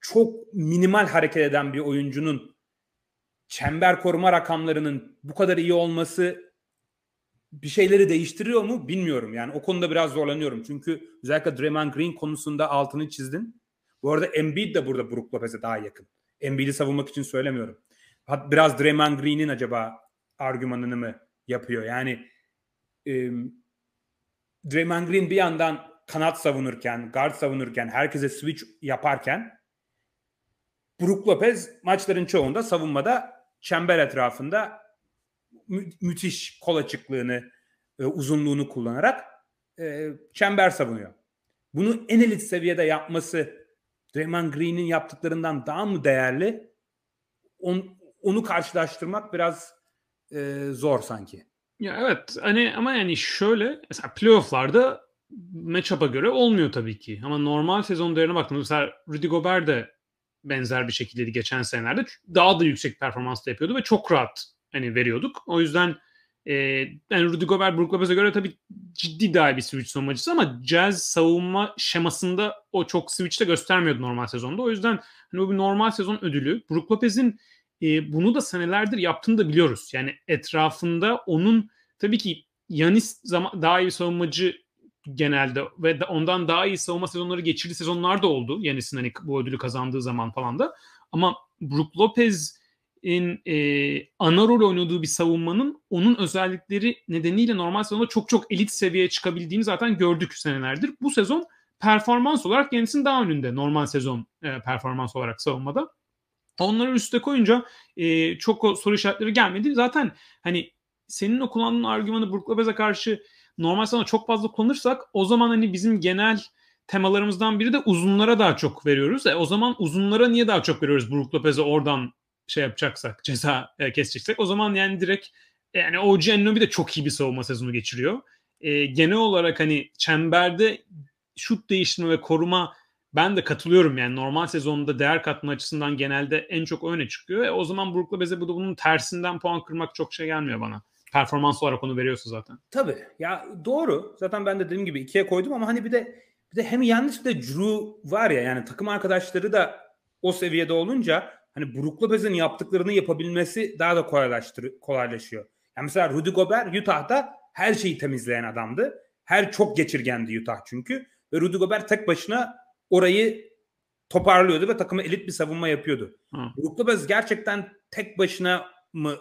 B: çok minimal hareket eden bir oyuncunun çember koruma rakamlarının bu kadar iyi olması bir şeyleri değiştiriyor mu bilmiyorum. Yani o konuda biraz zorlanıyorum. Çünkü özellikle Draymond Green konusunda altını çizdin. Bu arada Embiid de burada Brook Lopez'e daha yakın. Embiid'i savunmak için söylemiyorum. Biraz Draymond Green'in acaba argümanını mı yapıyor? Yani e, Draymond Green bir yandan kanat savunurken, guard savunurken, herkese switch yaparken Brook Lopez maçların çoğunda savunmada çember etrafında mü- müthiş kol açıklığını, e, uzunluğunu kullanarak e, çember savunuyor. Bunu en elit seviyede yapması Draymond Green'in yaptıklarından daha mı değerli? On, onu karşılaştırmak biraz e, zor sanki.
C: Ya evet hani ama yani şöyle mesela playofflarda matchup'a göre olmuyor tabii ki. Ama normal sezon değerine baktığımızda mesela Rudy Gobert de benzer bir şekildeydi geçen senelerde. Daha da yüksek performans da yapıyordu ve çok rahat hani veriyorduk. O yüzden e, yani Rudy Gobert Brook Lopez'e göre tabii ciddi daha bir switch savunmacısı ama Jazz savunma şemasında o çok switch de göstermiyordu normal sezonda. O yüzden hani bu bir normal sezon ödülü. Brook Lopez'in e, bunu da senelerdir yaptığını da biliyoruz. Yani etrafında onun tabii ki Yanis daha iyi savunmacı genelde ve ondan daha iyi savunma sezonları geçirdiği sezonlar da oldu. Yanis'in hani bu ödülü kazandığı zaman falan da. Ama Brook Lopez'in e, ana rol oynadığı bir savunmanın onun özellikleri nedeniyle normal sezonda çok çok elit seviyeye çıkabildiğini zaten gördük senelerdir. Bu sezon performans olarak Yanis'in daha önünde normal sezon e, performans olarak savunmada. Onları üste koyunca e, çok soru işaretleri gelmedi. Zaten hani senin o argümanı Brook Lopez'e karşı normal sana çok fazla kullanırsak o zaman hani bizim genel temalarımızdan biri de uzunlara daha çok veriyoruz. E, o zaman uzunlara niye daha çok veriyoruz Brook Lopez'e oradan şey yapacaksak, ceza e, keseceksek. O zaman yani direkt yani OG Anunoby de çok iyi bir savunma sezonu geçiriyor. E, genel olarak hani çemberde şut değiştirme ve koruma ben de katılıyorum yani normal sezonda değer katma açısından genelde en çok öne çıkıyor. E, o zaman Brook Lopez'e bu da bunun tersinden puan kırmak çok şey gelmiyor bana performans olarak onu veriyorsa zaten.
B: Tabii. Ya doğru. Zaten ben de dediğim gibi ikiye koydum ama hani bir de bir de hem yanlış bir de Drew var ya yani takım arkadaşları da o seviyede olunca hani Brook Lopez'in yaptıklarını yapabilmesi daha da kolaylaştır kolaylaşıyor. Yani mesela Rudy Gobert Utah'da her şeyi temizleyen adamdı. Her çok geçirgendi Utah çünkü. Ve Rudy Gobert tek başına orayı toparlıyordu ve takıma elit bir savunma yapıyordu. Brook Lopez gerçekten tek başına mı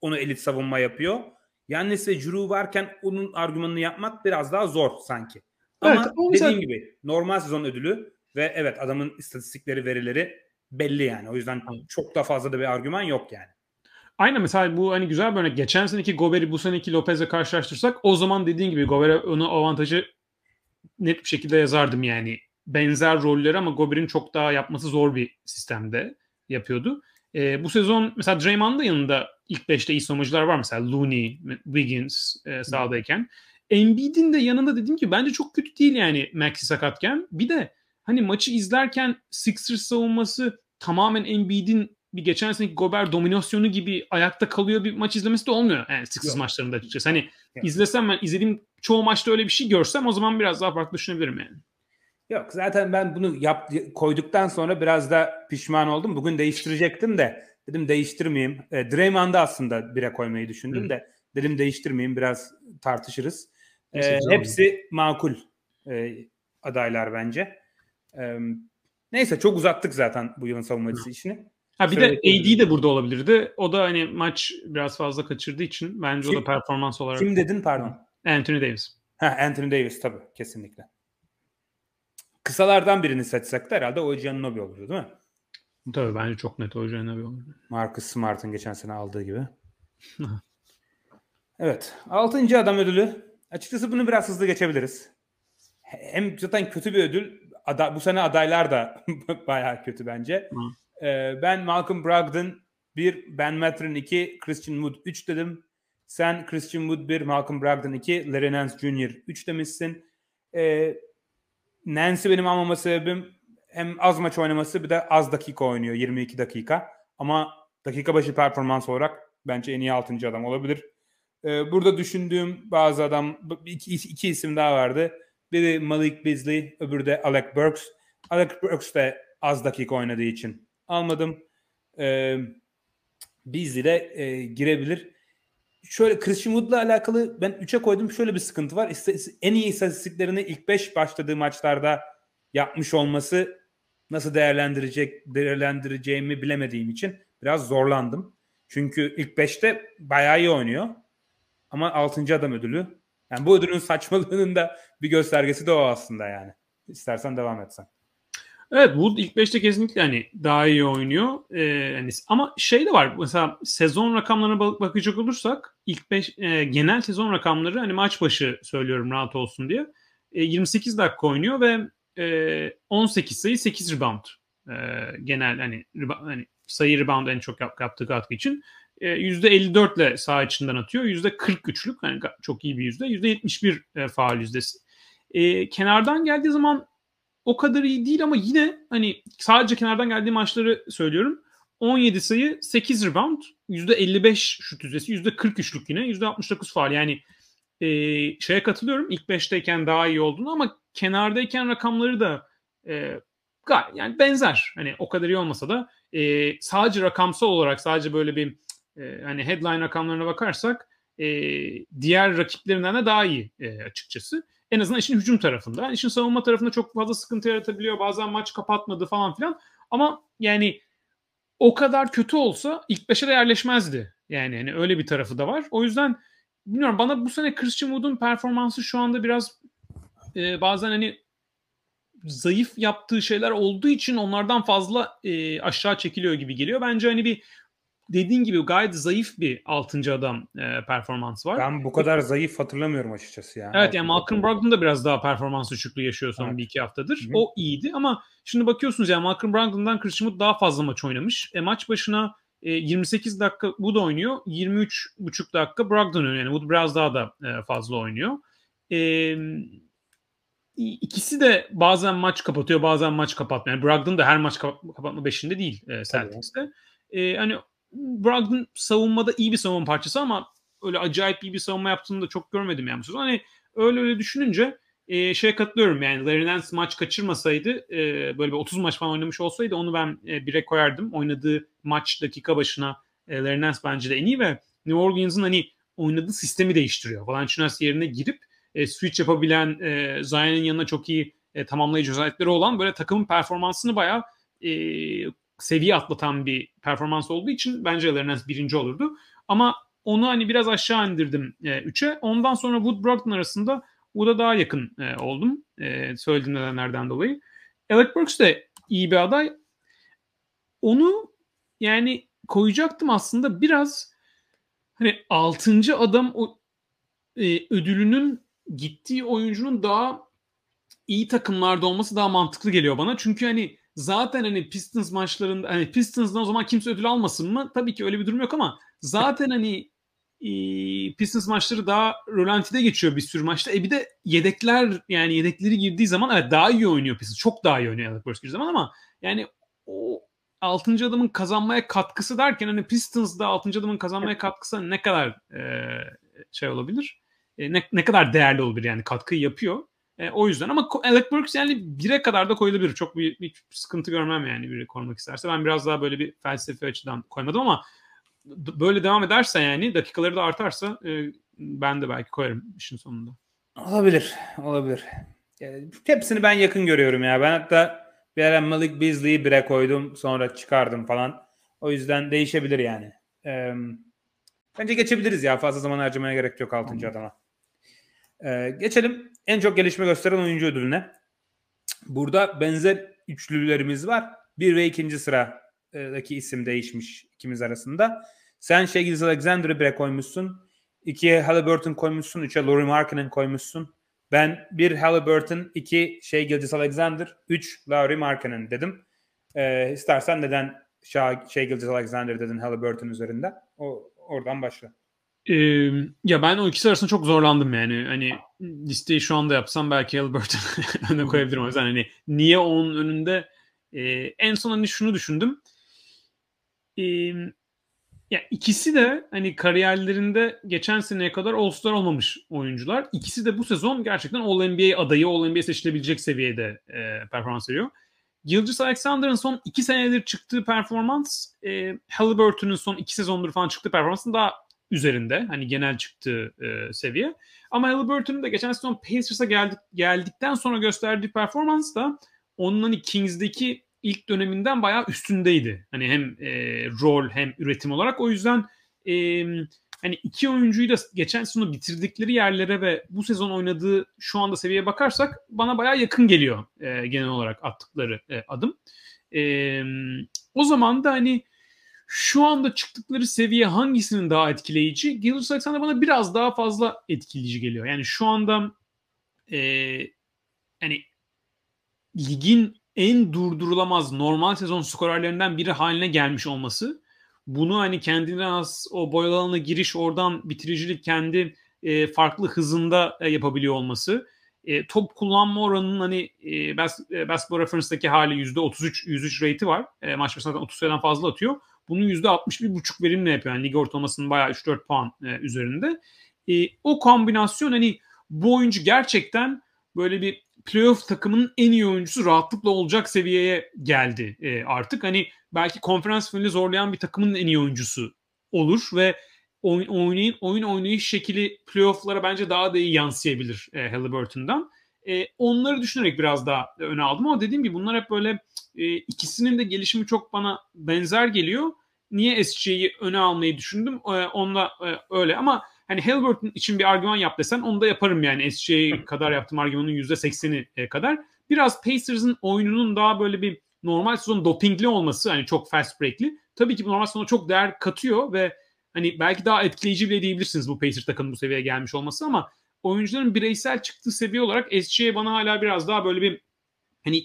B: onu elit savunma yapıyor? Yannis ve Drew varken onun argümanını yapmak biraz daha zor sanki. Ama evet, dediğim mesela... gibi normal sezon ödülü ve evet adamın istatistikleri, verileri belli yani. O yüzden çok da fazla da bir argüman yok yani.
C: Aynen mesela bu hani güzel bir örnek. Geçen seneki Gober'i bu seneki Lopez'e karşılaştırsak o zaman dediğin gibi Gober'e onu avantajı net bir şekilde yazardım yani. Benzer rolleri ama Gober'in çok daha yapması zor bir sistemde yapıyordu. E, bu sezon mesela Draymond'ın yanında ilk 5'te iyi savunmacılar var mesela Looney, Wiggins e, sahadayken. Embiid'in de yanında dedim ki bence çok kötü değil yani Maxi sakatken. Bir de hani maçı izlerken Sixers savunması tamamen Embiid'in bir geçen seneki Gobert dominasyonu gibi ayakta kalıyor bir maç izlemesi de olmuyor. Yani Sixers Yok. maçlarında açıkçası. Hani Yok. izlesem ben izlediğim çoğu maçta öyle bir şey görsem o zaman biraz daha farklı düşünebilirim yani.
B: Yok zaten ben bunu yap, koyduktan sonra biraz da pişman oldum. Bugün değiştirecektim de dedim değiştirmeyeyim. E, Draymond'ı aslında bire koymayı düşündüm Hı. de dedim değiştirmeyeyim biraz tartışırız. E, hepsi makul e, adaylar bence. E, neyse çok uzattık zaten bu yılın savunmacısı Hı. işini.
C: Ha bir Şöyle de AD de burada olabilirdi. O da hani maç biraz fazla kaçırdığı için bence kim, o da performans olarak.
B: Kim dedin pardon?
C: Anthony Davis.
B: Ha Anthony Davis tabii kesinlikle. Kısalardan birini seçsek de herhalde OG Anunoby olurdu değil mi?
C: Tabii bence çok net OG Anunoby olurdu.
B: Marcus Smart'ın geçen sene aldığı gibi. evet. Altıncı adam ödülü. Açıkçası bunu biraz hızlı geçebiliriz. Hem zaten kötü bir ödül. Ada, bu sene adaylar da bayağı kötü bence. Ee, ben Malcolm Brogdon 1, Ben Mathurin 2, Christian Wood 3 dedim. Sen Christian Wood 1, Malcolm Brogdon 2, Larry Nance Jr. 3 demişsin. Ee, Nancy benim almama sebebim hem az maç oynaması bir de az dakika oynuyor 22 dakika. Ama dakika başı performans olarak bence en iyi 6. adam olabilir. Ee, burada düşündüğüm bazı adam iki, iki isim daha vardı. Biri Malik Beasley, öbürü de Alec Burks. Alec Burks de az dakika oynadığı için almadım. Ee, Beasley de e, girebilir. Şöyle Christian Wood'la alakalı ben 3'e koydum. Şöyle bir sıkıntı var. En iyi istatistiklerini ilk 5 başladığı maçlarda yapmış olması nasıl değerlendirecek değerlendireceğimi bilemediğim için biraz zorlandım. Çünkü ilk 5'te bayağı iyi oynuyor. Ama 6. adam ödülü. Yani bu ödülün saçmalığının da bir göstergesi de o aslında yani. İstersen devam etsen.
C: Evet Wood ilk 5'te kesinlikle hani daha iyi oynuyor. Ee, yani, ama şey de var mesela sezon rakamlarına bakacak olursak ilk 5 e, genel sezon rakamları hani maç başı söylüyorum rahat olsun diye. E, 28 dakika oynuyor ve e, 18 sayı 8 rebound. E, genel hani, hani sayı rebound en çok yap, yaptığı katkı için. E, %54 ile saha içinden atıyor. %43'lük yani çok iyi bir yüzde. %71 e, faal yüzdesi. E, kenardan geldiği zaman o kadar iyi değil ama yine hani sadece kenardan geldiği maçları söylüyorum. 17 sayı, 8 rebound, %55 şut yüzdesi, %43'lük yine, %69 faal. Yani e, şeye katılıyorum. İlk 5'teyken daha iyi olduğunu ama kenardayken rakamları da e, yani benzer. Hani o kadar iyi olmasa da e, sadece rakamsal olarak sadece böyle bir e, hani headline rakamlarına bakarsak e, diğer rakiplerinden de daha iyi e, açıkçası. En azından işin hücum tarafında. İşin savunma tarafında çok fazla sıkıntı yaratabiliyor. Bazen maç kapatmadı falan filan. Ama yani o kadar kötü olsa ilk beşe de yerleşmezdi. Yani hani öyle bir tarafı da var. O yüzden bilmiyorum bana bu sene Christian Wood'un performansı şu anda biraz e, bazen hani zayıf yaptığı şeyler olduğu için onlardan fazla e, aşağı çekiliyor gibi geliyor. Bence hani bir dediğin gibi gayet zayıf bir 6. adam e, performansı var.
B: Ben bu kadar zayıf hatırlamıyorum açıkçası ya.
C: Evet yani Malcolm Brogdon da biraz daha performans düşüklüğü yaşıyor son evet. bir iki haftadır. Hı-hı. O iyiydi ama şimdi bakıyorsunuz ya Malcolm Brogdon'dan Christian Wood daha fazla maç oynamış. E, maç başına e, 28 dakika Wood oynuyor. 23,5 dakika Brogdon oynuyor. Yani Wood biraz daha da e, fazla oynuyor. E, ikisi de bazen maç kapatıyor bazen maç kapatmıyor. Yani Brogdon da her maç kapatma beşinde değil e, Celtics'te. E, hani Brogdon savunmada iyi bir savunma parçası ama öyle acayip iyi bir savunma yaptığını da çok görmedim yani. Hani öyle öyle düşününce e, şeye katılıyorum yani Larry Nance maç kaçırmasaydı e, böyle bir 30 maç falan oynamış olsaydı onu ben e, bire koyardım. Oynadığı maç dakika başına e, Larry Nance bence de en iyi ve New Orleans'ın hani oynadığı sistemi değiştiriyor. Valanciunas yerine girip e, switch yapabilen e, Zion'ın yanına çok iyi e, tamamlayıcı özellikleri olan böyle takımın performansını bayağı e, seviye atlatan bir performans olduğu için bence Larry birinci olurdu. Ama onu hani biraz aşağı indirdim 3'e. E, Ondan sonra Wood Brogdon arasında Wood'a daha yakın e, oldum. E, söylediğim nedenlerden dolayı. Alec Burks de iyi bir aday. Onu yani koyacaktım aslında biraz hani 6. adam o e, ödülünün gittiği oyuncunun daha iyi takımlarda olması daha mantıklı geliyor bana. Çünkü hani zaten hani Pistons maçlarında hani Pistons'dan o zaman kimse ödül almasın mı? Tabii ki öyle bir durum yok ama zaten hani e, Pistons maçları daha rolantide geçiyor bir sürü maçta. E bir de yedekler yani yedekleri girdiği zaman evet daha iyi oynuyor Pistons. Çok daha iyi oynuyor Alec Burks zaman ama yani o 6. adamın kazanmaya katkısı derken hani Pistons'da 6. adamın kazanmaya katkısı ne kadar e, şey olabilir? E, ne, ne kadar değerli olabilir yani katkıyı yapıyor. E, o yüzden ama Alec Burks yani bire kadar da koyulabilir. Çok bir, bir sıkıntı görmem yani biri koymak isterse. Ben biraz daha böyle bir felsefi açıdan koymadım ama böyle devam ederse yani dakikaları da artarsa e, ben de belki koyarım işin sonunda.
B: Olabilir. Olabilir. Yani hepsini ben yakın görüyorum ya. Ben hatta bir ara Malik Beasley'i bire koydum. Sonra çıkardım falan. O yüzden değişebilir yani. Ee, bence geçebiliriz ya. Fazla zaman harcamaya gerek yok 6. adama. Ee, geçelim en çok gelişme gösteren oyuncu ödülüne. Burada benzer üçlülerimiz var. Bir ve ikinci sıradaki isim değişmiş ikimiz arasında. Sen Shaggy Alexander'ı bire koymuşsun. İkiye Halliburton koymuşsun. Üçe Laurie Markkinen koymuşsun. Ben bir Halliburton, iki Shea Gilgis Alexander, üç Laurie Markkinen dedim. Ee, istersen neden Shea Gilgis Alexander dedin Halliburton üzerinde? O, oradan başla.
C: Ee, ya ben o ikisi arasında çok zorlandım yani. Hani listeyi şu anda yapsam belki Albert'ın önüne koyabilirim. O yüzden hani niye onun önünde e, en son hani şunu düşündüm. E, ya ikisi de hani kariyerlerinde geçen seneye kadar All-Star olmamış oyuncular. İkisi de bu sezon gerçekten All-NBA adayı, All-NBA seçilebilecek seviyede e, performans veriyor. Gilgis Alexander'ın son iki senedir çıktığı performans e, Halliburton'un son iki sezondur falan çıktığı performansın daha üzerinde. Hani genel çıktığı e, seviye. Ama Halliburton'un da geçen sezon Pacers'a geldik, geldikten sonra gösterdiği performans da onun hani Kings'deki ilk döneminden bayağı üstündeydi. Hani hem e, rol hem üretim olarak. O yüzden e, hani iki oyuncuyu da geçen sezonu bitirdikleri yerlere ve bu sezon oynadığı şu anda seviyeye bakarsak bana bayağı yakın geliyor e, genel olarak attıkları e, adım. E, o zaman da hani şu anda çıktıkları seviye hangisinin daha etkileyici? Gilles Alexander bana biraz daha fazla etkileyici geliyor. Yani şu anda e, hani ligin en durdurulamaz normal sezon skorerlerinden biri haline gelmiş olması bunu hani kendine az o boyalı alana giriş oradan bitiricilik kendi e, farklı hızında e, yapabiliyor olması e, top kullanma oranının hani e, bas, e, Basketball Reference'daki hali %33 103 rate'i var. E, maç başına 30 sayıdan fazla atıyor. Bunun %61,5 verimle yapıyor. Yani lig ortalamasının bayağı 3-4 puan e, üzerinde. E, o kombinasyon hani bu oyuncu gerçekten böyle bir playoff takımının en iyi oyuncusu rahatlıkla olacak seviyeye geldi e, artık. Hani belki konferans finali zorlayan bir takımın en iyi oyuncusu olur ve oyun, oynayın, oyun oynayış şekli playoff'lara bence daha da iyi yansıyabilir e, Halliburton'dan. E, onları düşünerek biraz daha öne aldım ama dediğim gibi bunlar hep böyle e, ikisinin de gelişimi çok bana benzer geliyor. Niye SG'yi öne almayı düşündüm? E, onunla e, öyle ama hani Halliburton için bir argüman yap desen onu da yaparım yani SJ kadar yaptığım argümanın %80'i e, kadar. Biraz Pacers'ın oyununun daha böyle bir normal sezon dopingli olması hani çok fast break'li. Tabii ki normal sezona çok değer katıyor ve hani belki daha etkileyici bile diyebilirsiniz bu Pacers takımın bu seviyeye gelmiş olması ama oyuncuların bireysel çıktığı seviye olarak SGA bana hala biraz daha böyle bir hani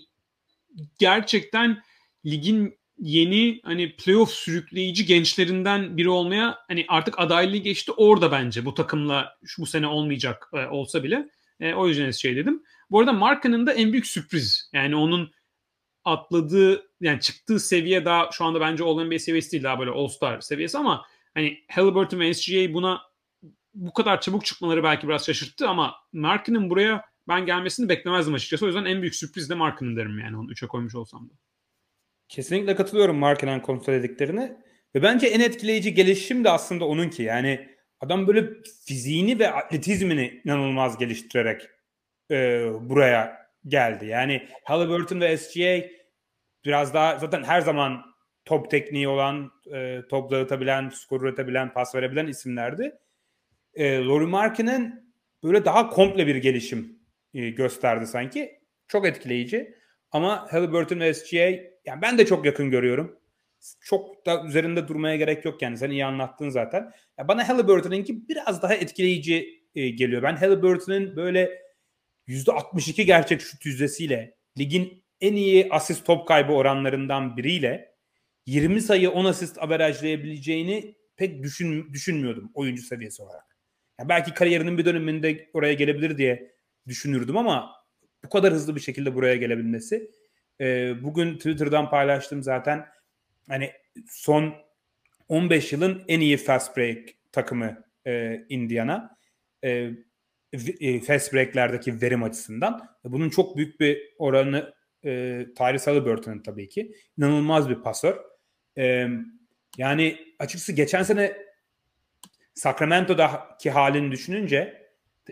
C: gerçekten ligin yeni hani playoff sürükleyici gençlerinden biri olmaya hani artık adaylığı geçti orada bence bu takımla şu bu sene olmayacak e, olsa bile. E, o yüzden şey dedim. Bu arada Marka'nın da en büyük sürpriz. Yani onun atladığı yani çıktığı seviye daha şu anda bence All NBA seviyesi değil daha böyle All Star seviyesi ama hani Halliburton ve SGA buna bu kadar çabuk çıkmaları belki biraz şaşırttı ama Mark'ının buraya ben gelmesini beklemezdim açıkçası. O yüzden en büyük sürpriz de Mark'ının derim yani onu 3'e koymuş olsam da.
B: Kesinlikle katılıyorum Mark'ın kontrol dediklerine. Ve bence en etkileyici gelişim de aslında onunki. Yani adam böyle fiziğini ve atletizmini inanılmaz geliştirerek e, buraya geldi. Yani Halliburton ve SGA biraz daha zaten her zaman top tekniği olan, e, top dağıtabilen, skor üretebilen, pas verebilen isimlerdi. E, Laurie Mark'ının böyle daha komple bir gelişim e, gösterdi sanki. Çok etkileyici. Ama Halliburton ve SGA yani ben de çok yakın görüyorum. Çok da üzerinde durmaya gerek yok yani. Sen iyi anlattın zaten. Ya bana Halliburton'unki biraz daha etkileyici e, geliyor. Ben Halliburton'un böyle %62 gerçek şut yüzdesiyle ligin en iyi asist top kaybı oranlarından biriyle 20 sayı 10 asist averajlayabileceğini pek düşün, düşünmüyordum oyuncu seviyesi olarak. Ya belki kariyerinin bir döneminde oraya gelebilir diye düşünürdüm ama bu kadar hızlı bir şekilde buraya gelebilmesi e, bugün Twitter'dan paylaştım zaten. Hani son 15 yılın en iyi fast break takımı e, Indiana. E, e, fast break'lerdeki verim açısından. Bunun çok büyük bir oranı e, Tyrese Halliburton'un tabii ki. İnanılmaz bir pasör. E, yani açıkçası geçen sene Sacramento'daki halini düşününce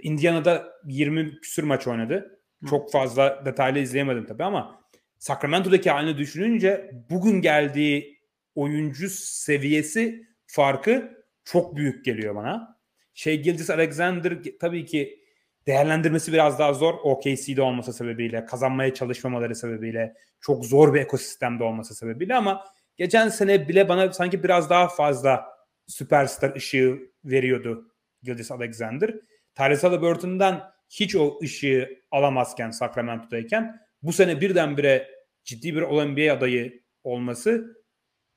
B: Indiana'da 20 küsür maç oynadı. Çok fazla detaylı izleyemedim tabii ama Sacramento'daki halini düşününce bugün geldiği oyuncu seviyesi farkı çok büyük geliyor bana. Şey Gilgis Alexander tabii ki değerlendirmesi biraz daha zor. OKC'de olması sebebiyle, kazanmaya çalışmamaları sebebiyle, çok zor bir ekosistemde olması sebebiyle ama geçen sene bile bana sanki biraz daha fazla süperstar ışığı veriyordu Gilgis Alexander. Tyrese Halliburton'dan hiç o ışığı alamazken Sacramento'dayken bu sene birdenbire ciddi bir All-NBA adayı olması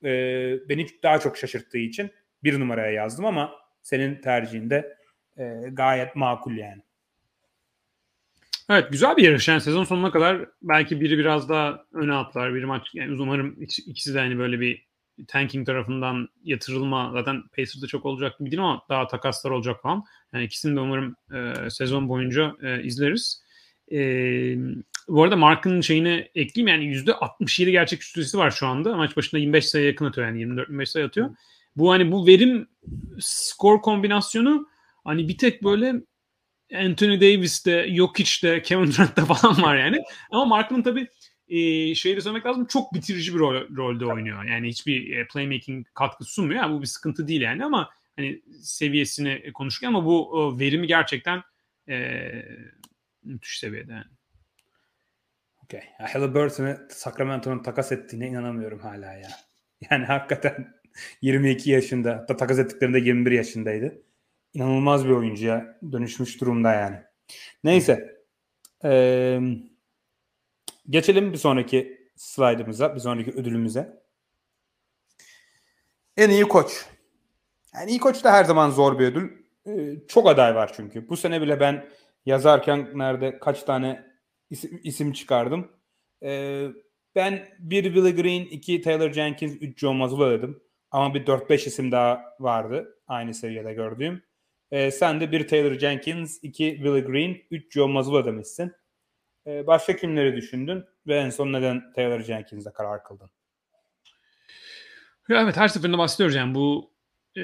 B: e, beni daha çok şaşırttığı için bir numaraya yazdım ama senin tercihinde e, gayet makul yani.
C: Evet güzel bir yarış. Yani sezon sonuna kadar belki biri biraz daha öne atlar. Biri maç yani umarım ikisi de hani böyle bir tanking tarafından yatırılma zaten Pacers'da çok olacak gibi değil ama daha takaslar olacak falan. Yani ikisini de umarım e, sezon boyunca e, izleriz. E, bu arada Mark'ın şeyini ekleyeyim yani %67 gerçek süresi var şu anda. Maç başında 25 sayı yakın atıyor yani 24-25 sayı atıyor. Bu hani bu verim skor kombinasyonu hani bir tek böyle Anthony Davis'te, Jokic'te, Kevin Durant'te falan var yani. Ama Mark'ın tabii e, şeyi de söylemek lazım çok bitirici bir rol, rolde oynuyor. Yani hiçbir e, playmaking katkı sunmuyor. Yani bu bir sıkıntı değil yani ama hani seviyesini konuşurken ama bu o, verimi gerçekten e, müthiş seviyede yani.
B: Okay. Halliburton'ı Sacramento'nun takas ettiğine inanamıyorum hala ya. Yani hakikaten 22 yaşında hatta takas ettiklerinde 21 yaşındaydı. İnanılmaz bir oyuncuya dönüşmüş durumda yani. Neyse. Ee, geçelim bir sonraki slaytımıza, bir sonraki ödülümüze. En iyi koç. Yani iyi koç da her zaman zor bir ödül. Ee, çok aday var çünkü. Bu sene bile ben yazarken nerede kaç tane isim, isim çıkardım. Ee, ben bir Willie Green, iki Taylor Jenkins, üç Joe Mazzulla dedim. Ama bir 4-5 isim daha vardı aynı seviyede gördüğüm. Ee, sen de bir Taylor Jenkins, iki Willie Green, üç Joe Mazzulla demişsin. Ee, başka kimleri düşündün ve en son neden Taylor Jenkins'e karar kıldın?
C: Ya evet her seferinde bahsediyoruz yani bu e,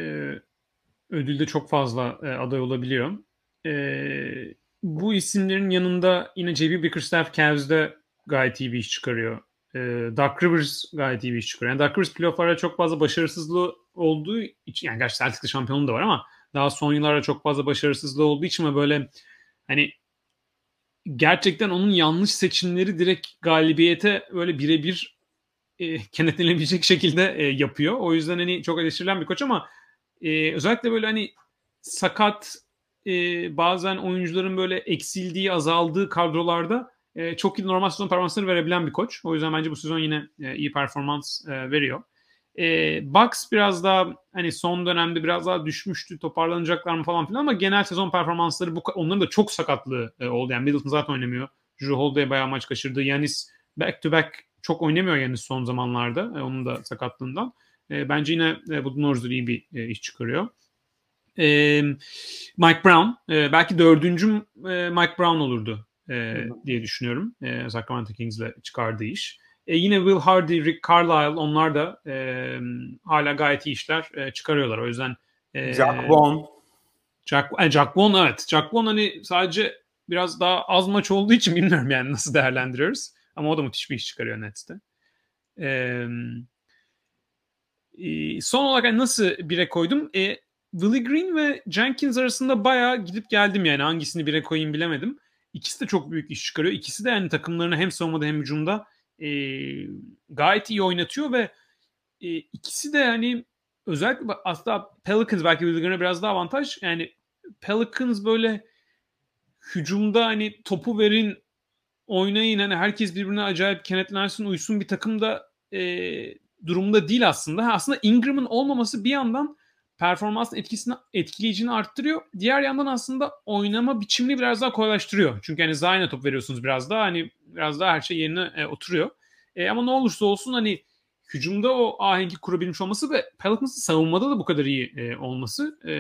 C: ödülde çok fazla e, aday olabiliyor. E, bu isimlerin yanında yine J.B. Bickerstaff Cavs'de gayet iyi bir iş çıkarıyor. E, Doug Rivers gayet iyi bir iş çıkarıyor. Yani Doug Rivers playoff'larda çok fazla başarısızlığı olduğu için yani gerçi Celtics'te şampiyonluğu da var ama daha son yıllarda çok fazla başarısızlığı olduğu için ve böyle hani gerçekten onun yanlış seçimleri direkt galibiyete böyle birebir e, kenetlenebilecek şekilde e, yapıyor. O yüzden hani çok eleştirilen bir koç ama e, özellikle böyle hani sakat e, bazen oyuncuların böyle eksildiği, azaldığı kadrolarda e, çok iyi normal sezon performansları verebilen bir koç. O yüzden bence bu sezon yine e, iyi performans e, veriyor. E, Bucks biraz daha hani son dönemde biraz daha düşmüştü. Toparlanacaklar mı falan filan ama genel sezon performansları bu onların da çok sakatlığı e, oldu. Yani Middleton zaten oynamıyor. Drew Holiday bayağı maç kaçırdı. Yanis back to back çok oynamıyor Yanis son zamanlarda. E, onun da sakatlığından. E, bence yine e, bu North'da iyi bir e, iş çıkarıyor. E, Mike Brown. E, belki dördüncü e, Mike Brown olurdu e, diye düşünüyorum. E, Sacramento Kings'le çıkardığı iş. E, yine Will Hardy, Rick Carlisle onlar da e, hala gayet iyi işler e, çıkarıyorlar. O yüzden
B: e, Jack Vaughn.
C: Jack, e, Jack Vaughn evet. Jack Vaughn hani sadece biraz daha az maç olduğu için bilmiyorum yani nasıl değerlendiriyoruz. Ama o da müthiş bir iş çıkarıyor Nets'te. Ee, son olarak yani nasıl bire koydum? E, Willie Green ve Jenkins arasında bayağı gidip geldim yani hangisini bire koyayım bilemedim. İkisi de çok büyük iş çıkarıyor. İkisi de yani takımlarını hem savunmada hem hücumda e, gayet iyi oynatıyor ve e, ikisi de yani özellikle aslında Pelicans belki birbirine biraz daha avantaj. Yani Pelicans böyle hücumda hani topu verin oynayın hani herkes birbirine acayip kenetlensin uysun bir takımda e, durumda değil aslında. Ha, aslında Ingram'ın olmaması bir yandan performansın etkisini etkileyicini arttırıyor. Diğer yandan aslında oynama biçimini biraz daha kolaylaştırıyor. Çünkü hani Zayn'e top veriyorsunuz biraz daha hani biraz daha her şey yerine e, oturuyor. E, ama ne olursa olsun hani hücumda o ahengi kurabilmiş olması ve Pelicans'ın savunmada da bu kadar iyi e, olması e,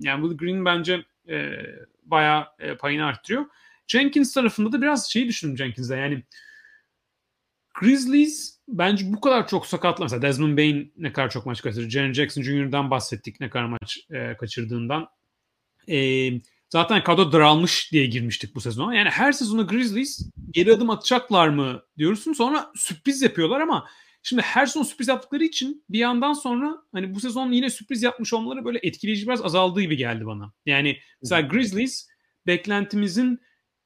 C: yani Will Green bence e, bayağı e, payını arttırıyor. Jenkins tarafında da biraz şeyi düşündüm Jenkins'de yani Grizzlies bence bu kadar çok sakatlı. Mesela Desmond Bain ne kadar çok maç kaçırdı. Jaren Jackson Jr.'dan bahsettik ne kadar maç e, kaçırdığından. E, zaten kadro daralmış diye girmiştik bu sezona. Yani her sezonu Grizzlies geri adım atacaklar mı diyorsun. Sonra sürpriz yapıyorlar ama şimdi her sezon sürpriz yaptıkları için bir yandan sonra hani bu sezon yine sürpriz yapmış olmaları böyle etkileyici biraz azaldığı gibi geldi bana. Yani mesela Grizzlies beklentimizin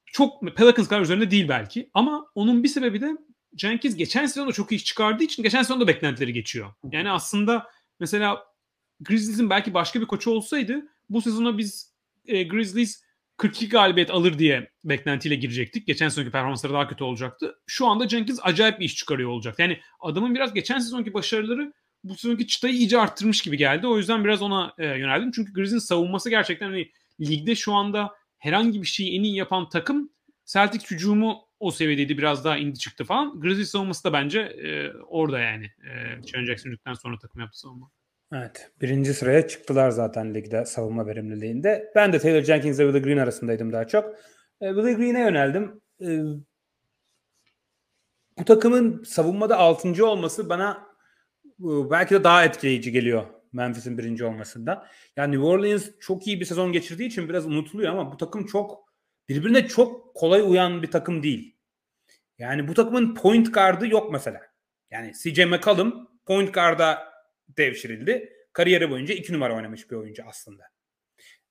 C: çok Pelicans kadar üzerinde değil belki ama onun bir sebebi de Jenkins geçen sezon da çok iyi iş çıkardığı için geçen sezon da beklentileri geçiyor. Yani aslında mesela Grizzlies'in belki başka bir koçu olsaydı bu sezona biz e, Grizzlies 42 galibiyet alır diye beklentiyle girecektik. Geçen sezonki performansları daha kötü olacaktı. Şu anda Jenkins acayip bir iş çıkarıyor olacak. Yani adamın biraz geçen sezonki başarıları bu sezonki çıtayı iyice arttırmış gibi geldi. O yüzden biraz ona e, yöneldim. Çünkü Grizzlies'in savunması gerçekten hani ligde şu anda herhangi bir şeyi en iyi yapan takım Celtic hücumu o seviyedeydi biraz daha indi çıktı falan. Grizzlies savunması da bence e, orada yani. E, Sharon Jackson sonra takım yaptı savunma.
B: Evet. Birinci sıraya çıktılar zaten ligde savunma verimliliğinde. Ben de Taylor Jenkins ve Willie Green arasındaydım daha çok. E, Willie Green'e yöneldim. E, bu takımın savunmada 6. olması bana e, belki de daha etkileyici geliyor Memphis'in birinci olmasında. Yani New Orleans çok iyi bir sezon geçirdiği için biraz unutuluyor ama bu takım çok birbirine çok kolay uyan bir takım değil. Yani bu takımın point guard'ı yok mesela. Yani CJ McCollum point guard'a devşirildi. Kariyeri boyunca iki numara oynamış bir oyuncu aslında.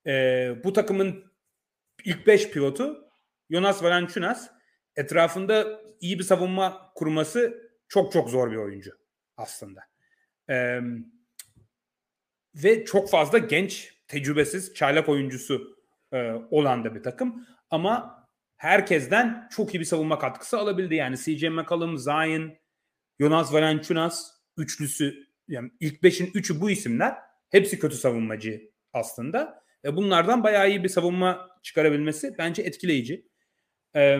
B: Ee, bu takımın ilk beş pivotu Jonas Valanciunas etrafında iyi bir savunma kurması çok çok zor bir oyuncu aslında. Ee, ve çok fazla genç, tecrübesiz, çaylak oyuncusu e, olan da bir takım. Ama herkesten çok iyi bir savunma katkısı alabildi. Yani CJ McCollum, Zion, Jonas Valanciunas üçlüsü yani ilk beşin üçü bu isimler. Hepsi kötü savunmacı aslında. E bunlardan bayağı iyi bir savunma çıkarabilmesi bence etkileyici. Ee,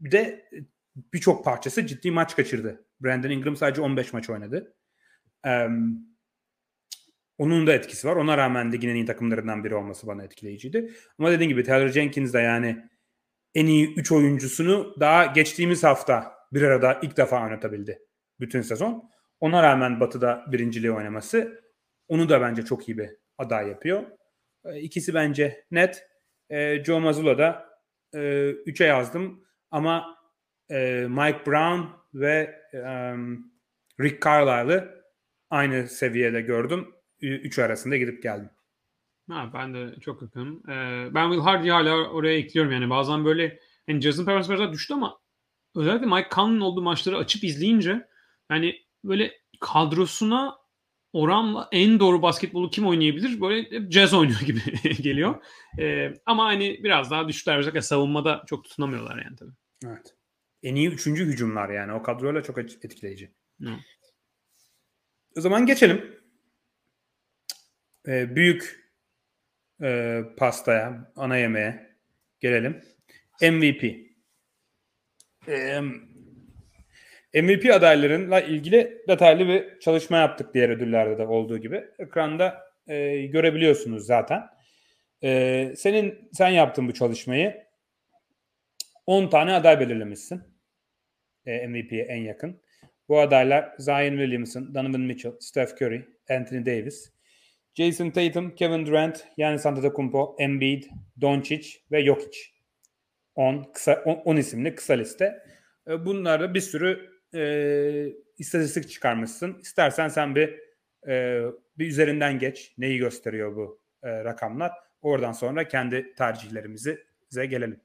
B: bir de birçok parçası ciddi maç kaçırdı. Brandon Ingram sadece 15 maç oynadı. Ee, onun da etkisi var. Ona rağmen ligin en iyi takımlarından biri olması bana etkileyiciydi. Ama dediğim gibi Taylor Jenkins de yani en iyi 3 oyuncusunu daha geçtiğimiz hafta bir arada ilk defa oynatabildi bütün sezon. Ona rağmen Batı'da birinciliği oynaması onu da bence çok iyi bir aday yapıyor. E, ikisi bence net. E, Joe Mazzulla da 3'e yazdım ama e, Mike Brown ve Rick Carlisle'ı aynı seviyede gördüm. Üç arasında gidip geldim.
C: Ha, ben de çok yakınım. Ee, ben Will Hardy'yi hala oraya ekliyorum yani. Bazen böyle hani Jason Perez biraz düştü ama özellikle Mike Conley'nin olduğu maçları açıp izleyince yani böyle kadrosuna oranla en doğru basketbolu kim oynayabilir? Böyle jazz oynuyor gibi geliyor. Ee, ama hani biraz daha düştüler. Özellikle savunmada çok tutunamıyorlar yani tabii.
B: Evet. En iyi üçüncü hücumlar yani. O kadroyla çok etkileyici. Evet. O zaman geçelim. Ee, büyük e, pastaya, ana yemeğe gelelim. MVP. Ee, MVP adaylarıyla ilgili detaylı bir çalışma yaptık diğer ödüllerde de olduğu gibi. Ekranda e, görebiliyorsunuz zaten. E, senin sen yaptın bu çalışmayı. 10 tane aday belirlemişsin. E, MVP'ye en yakın. Bu adaylar Zion Williamson, Donovan Mitchell, Steph Curry, Anthony Davis, Jason Tatum, Kevin Durant, Giannis Antetokounmpo, Embiid, Doncic ve Jokic. 10 kısa 10 isimli kısa liste. E, bunlarda bir sürü e, istatistik çıkarmışsın. İstersen sen bir e, bir üzerinden geç. Neyi gösteriyor bu e, rakamlar? Oradan sonra kendi tercihlerimizi size gelelim.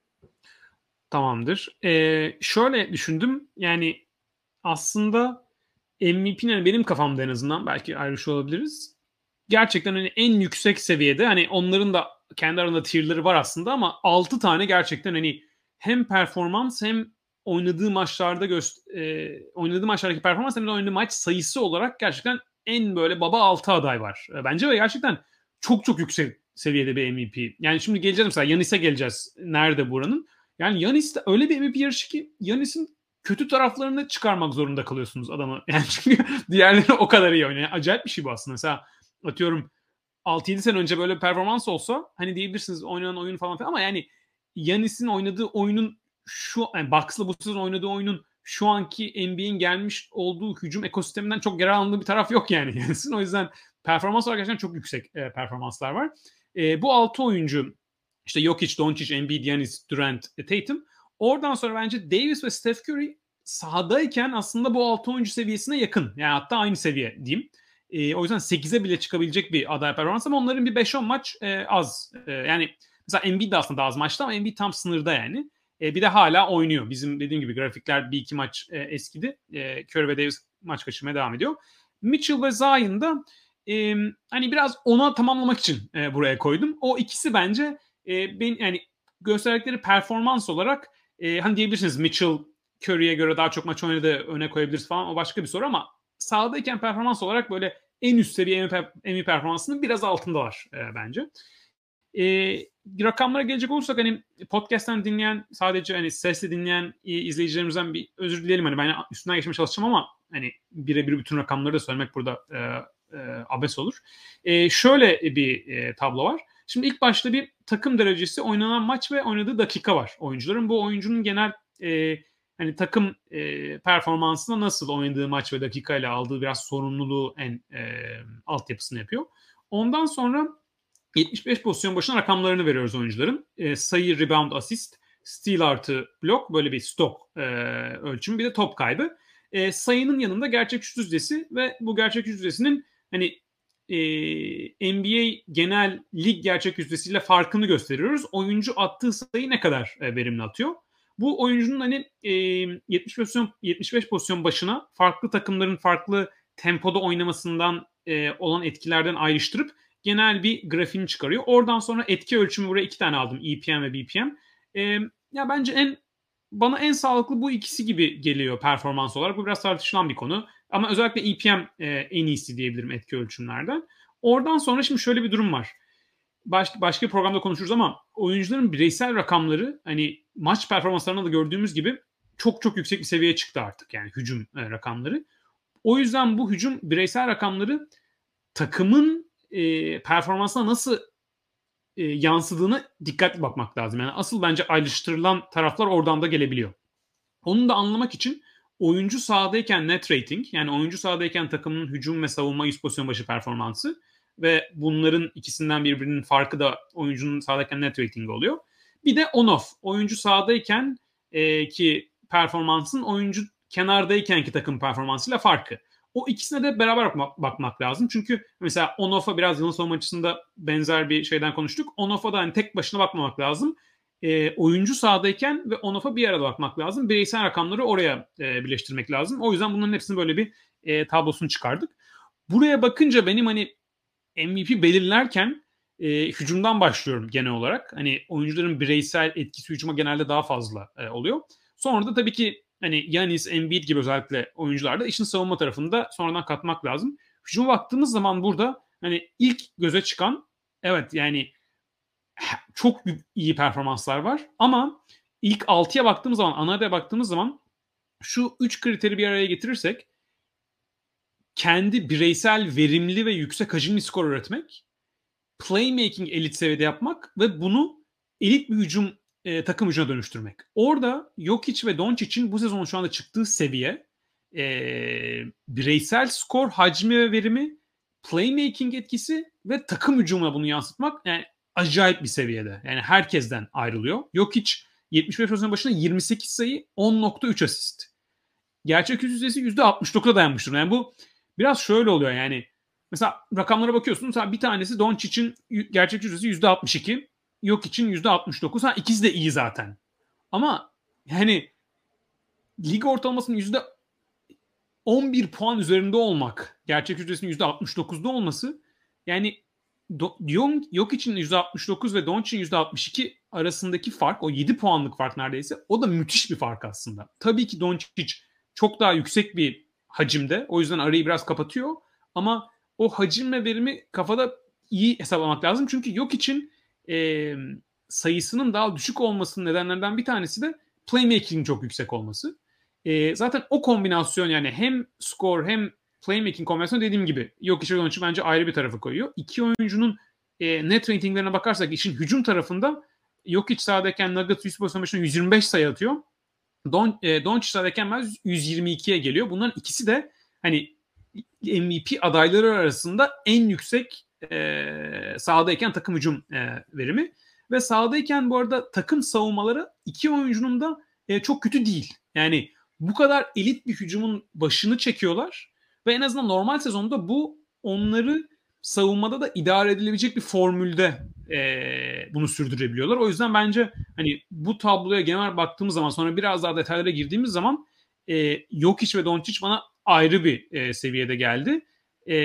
C: Tamamdır. Ee, şöyle düşündüm. Yani aslında MVP'nin benim kafamda en azından belki ayrışıyor olabiliriz. Gerçekten hani en yüksek seviyede hani onların da kendi arasında tierleri var aslında ama 6 tane gerçekten hani hem performans hem oynadığı maçlarda göster oynadığı maçlardaki performans hem de oynadığı maç sayısı olarak gerçekten en böyle baba altı aday var. E, bence ve gerçekten çok çok yüksek seviyede bir MVP. Yani şimdi geleceğiz mesela Yanis'e geleceğiz. Nerede buranın? Yani Yanis de öyle bir MVP yarışı ki Yanis'in kötü taraflarını çıkarmak zorunda kalıyorsunuz adamı. Yani çünkü diğerleri o kadar iyi oynuyor. Yani acayip bir şey bu aslında. Mesela atıyorum 6-7 sene önce böyle performans olsa hani diyebilirsiniz oynanan oyun falan filan ama yani Yanis'in oynadığı oyunun şu yani Bucks'la bu sezon oynadığı oyunun şu anki NBA'in gelmiş olduğu hücum ekosisteminden çok geri alındığı bir taraf yok yani. o yüzden performans olarak gerçekten çok yüksek e, performanslar var. E, bu altı oyuncu işte Jokic, Doncic, Embiid, Giannis, Durant, e, Tatum. Oradan sonra bence Davis ve Steph Curry sahadayken aslında bu altı oyuncu seviyesine yakın. Yani hatta aynı seviye diyeyim. E, o yüzden 8'e bile çıkabilecek bir aday performans ama onların bir 5-10 maç e, az. E, yani mesela Embiid de aslında az maçta ama Embiid tam sınırda yani. E, bir de hala oynuyor. Bizim dediğim gibi grafikler bir iki maç e, eskidi. E, Curry ve Davis maç kaçırmaya devam ediyor. Mitchell ve Zion da e, hani biraz ona tamamlamak için e, buraya koydum. O ikisi bence e, ben yani gösterdikleri performans olarak e, hani diyebilirsiniz Mitchell Curry'e göre daha çok maç oynadı öne koyabiliriz falan o başka bir soru ama sahadayken performans olarak böyle en üst seviye iyi performansının biraz altındalar e, bence. E, rakamlara gelecek olursak hani podcast'ten dinleyen sadece hani sesle dinleyen izleyicilerimizden bir özür dileyelim hani ben üstünden geçmeye çalışacağım ama hani birebir bütün rakamları da söylemek burada e, e, abes olur. E, şöyle bir e, tablo var. Şimdi ilk başta bir takım derecesi oynanan maç ve oynadığı dakika var oyuncuların. Bu oyuncunun genel e, hani takım e, performansında nasıl oynadığı maç ve dakika ile aldığı biraz sorumluluğu en e, altyapısını yapıyor. Ondan sonra 75 pozisyon başına rakamlarını veriyoruz oyuncuların. E, sayı, rebound, assist, steal artı blok böyle bir stok e, ölçümü bir de top kaybı. E, sayının yanında gerçek şut yüzdesi ve bu gerçek yüzdesinin hani e, NBA genel lig gerçek yüzdesiyle farkını gösteriyoruz. Oyuncu attığı sayı ne kadar e, verimli atıyor? Bu oyuncunun hani e, 75 pozisyon 75 pozisyon başına farklı takımların farklı tempoda oynamasından e, olan etkilerden ayrıştırıp genel bir grafiğini çıkarıyor. Oradan sonra etki ölçümü buraya iki tane aldım. EPM ve BPM. E, ya bence en bana en sağlıklı bu ikisi gibi geliyor performans olarak. Bu biraz tartışılan bir konu. Ama özellikle EPM e, en iyisi diyebilirim etki ölçümlerden. Oradan sonra şimdi şöyle bir durum var. Baş, başka bir programda konuşuruz ama oyuncuların bireysel rakamları hani maç performanslarında da gördüğümüz gibi çok çok yüksek bir seviyeye çıktı artık yani hücum e, rakamları. O yüzden bu hücum bireysel rakamları takımın e, performansına nasıl e, yansıdığını dikkatli bakmak lazım. Yani asıl bence ayrıştırılan taraflar oradan da gelebiliyor. Onu da anlamak için oyuncu sahadayken net rating yani oyuncu sahadayken takımın hücum ve savunma yüz pozisyon başı performansı ve bunların ikisinden birbirinin farkı da oyuncunun sahadayken net rating oluyor. Bir de on off. Oyuncu sahadayken e, ki performansın oyuncu kenardayken ki takım performansıyla farkı. O ikisine de beraber bakmak, lazım. Çünkü mesela on-off'a biraz yılın savunma açısında benzer bir şeyden konuştuk. On-off'a da hani tek başına bakmamak lazım. E, oyuncu sahadayken ve on-off'a bir arada bakmak lazım. Bireysel rakamları oraya e, birleştirmek lazım. O yüzden bunların hepsini böyle bir e, tablosunu çıkardık. Buraya bakınca benim hani MVP belirlerken e, hücumdan başlıyorum genel olarak. Hani oyuncuların bireysel etkisi hücuma genelde daha fazla e, oluyor. Sonra da tabii ki hani Yanis, Embiid gibi özellikle oyuncularda işin savunma tarafında sonradan katmak lazım. Hücuma baktığımız zaman burada hani ilk göze çıkan evet yani çok iyi performanslar var ama ilk 6'ya baktığımız zaman, ana baktığımız zaman şu 3 kriteri bir araya getirirsek kendi bireysel verimli ve yüksek hacimli skor üretmek, playmaking elit seviyede yapmak ve bunu elit bir hücum e, takım hücumuna dönüştürmek. Orada Jokic ve Doncic'in bu sezon şu anda çıktığı seviye e, bireysel skor hacmi ve verimi, playmaking etkisi ve takım hücumuna bunu yansıtmak yani acayip bir seviyede. Yani herkesten ayrılıyor. Jokic 75 pozisyon başına 28 sayı 10.3 asist. Gerçek yüzdesi %69'a dayanmıştır. Yani bu biraz şöyle oluyor yani. Mesela rakamlara bakıyorsun. Mesela bir tanesi Doncic'in gerçek yüzdesi %62. Yok için %69. Ha ikisi de iyi zaten. Ama yani lig ortalamasının yüzde 11 puan üzerinde olmak, gerçek yüzdesinin yüzde 69'da olması yani Young yok için %69 ve Doncic'in %62 arasındaki fark o 7 puanlık fark neredeyse o da müthiş bir fark aslında. Tabii ki Doncic çok daha yüksek bir hacimde o yüzden arayı biraz kapatıyor ama o hacim ve verimi kafada iyi hesaplamak lazım. Çünkü yok için e, sayısının daha düşük olmasının nedenlerinden bir tanesi de playmaking çok yüksek olması. E, zaten o kombinasyon yani hem skor hem playmaking kombinasyonu dediğim gibi yok işe onun bence ayrı bir tarafa koyuyor. İki oyuncunun e, net ratinglerine bakarsak işin hücum tarafında yok iç sahadayken Nuggets 100 pozisyon başına 125 sayı atıyor. Don, e, Doncic sahadayken 122'ye geliyor. Bunların ikisi de hani MVP adayları arasında en yüksek e, sahadayken takım hücum e, verimi. Ve sahadayken bu arada takım savunmaları iki oyuncunun da e, çok kötü değil. Yani bu kadar elit bir hücumun başını çekiyorlar ve en azından normal sezonda bu onları savunmada da idare edilebilecek bir formülde e, bunu sürdürebiliyorlar. O yüzden bence hani bu tabloya genel baktığımız zaman sonra biraz daha detaylara girdiğimiz zaman e, Jokic ve Doncic bana ayrı bir e, seviyede geldi. E,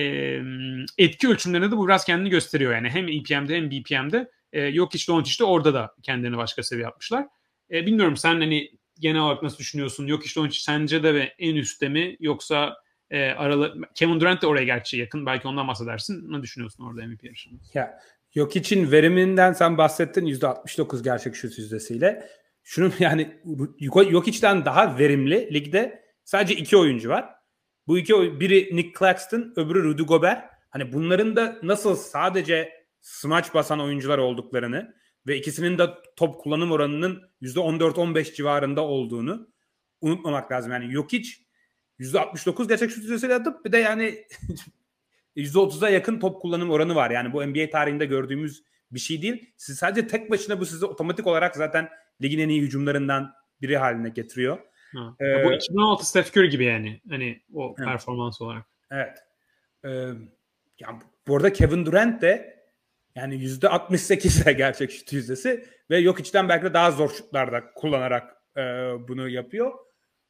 C: etki ölçümlerinde de bu biraz kendini gösteriyor. Yani hem EPM'de hem BPM'de e, Jokic, Doncic de orada da kendini başka seviye yapmışlar. E, bilmiyorum sen hani genel olarak nasıl düşünüyorsun? Jokic, Doncic sence de ve en üstte mi yoksa e, aralı Kevin Durant de oraya gerçi yakın. Belki ondan bahsedersin. Ne düşünüyorsun orada MVP yarışında?
B: Ya Yok için veriminden sen bahsettin %69 gerçek şut yüzdesiyle. Şunu yani yok içten daha verimli ligde sadece iki oyuncu var. Bu iki biri Nick Claxton, öbürü Rudy Gobert. Hani bunların da nasıl sadece smaç basan oyuncular olduklarını ve ikisinin de top kullanım oranının %14-15 civarında olduğunu unutmamak lazım. Yani yok hiç %69 gerçek şut yüzdesiyle atıp bir de yani %30'a yakın top kullanım oranı var. Yani bu NBA tarihinde gördüğümüz bir şey değil. Siz sadece tek başına bu sizi otomatik olarak zaten ligin en iyi hücumlarından biri haline getiriyor.
C: Ha. Ee, bu 2016 Steph Curry gibi yani. Hani o evet. performans olarak.
B: Evet. Ee, yani bu arada Kevin Durant de yani %68'e gerçek şut yüzdesi ve yok içten belki de daha zor şutlarda kullanarak e, bunu yapıyor.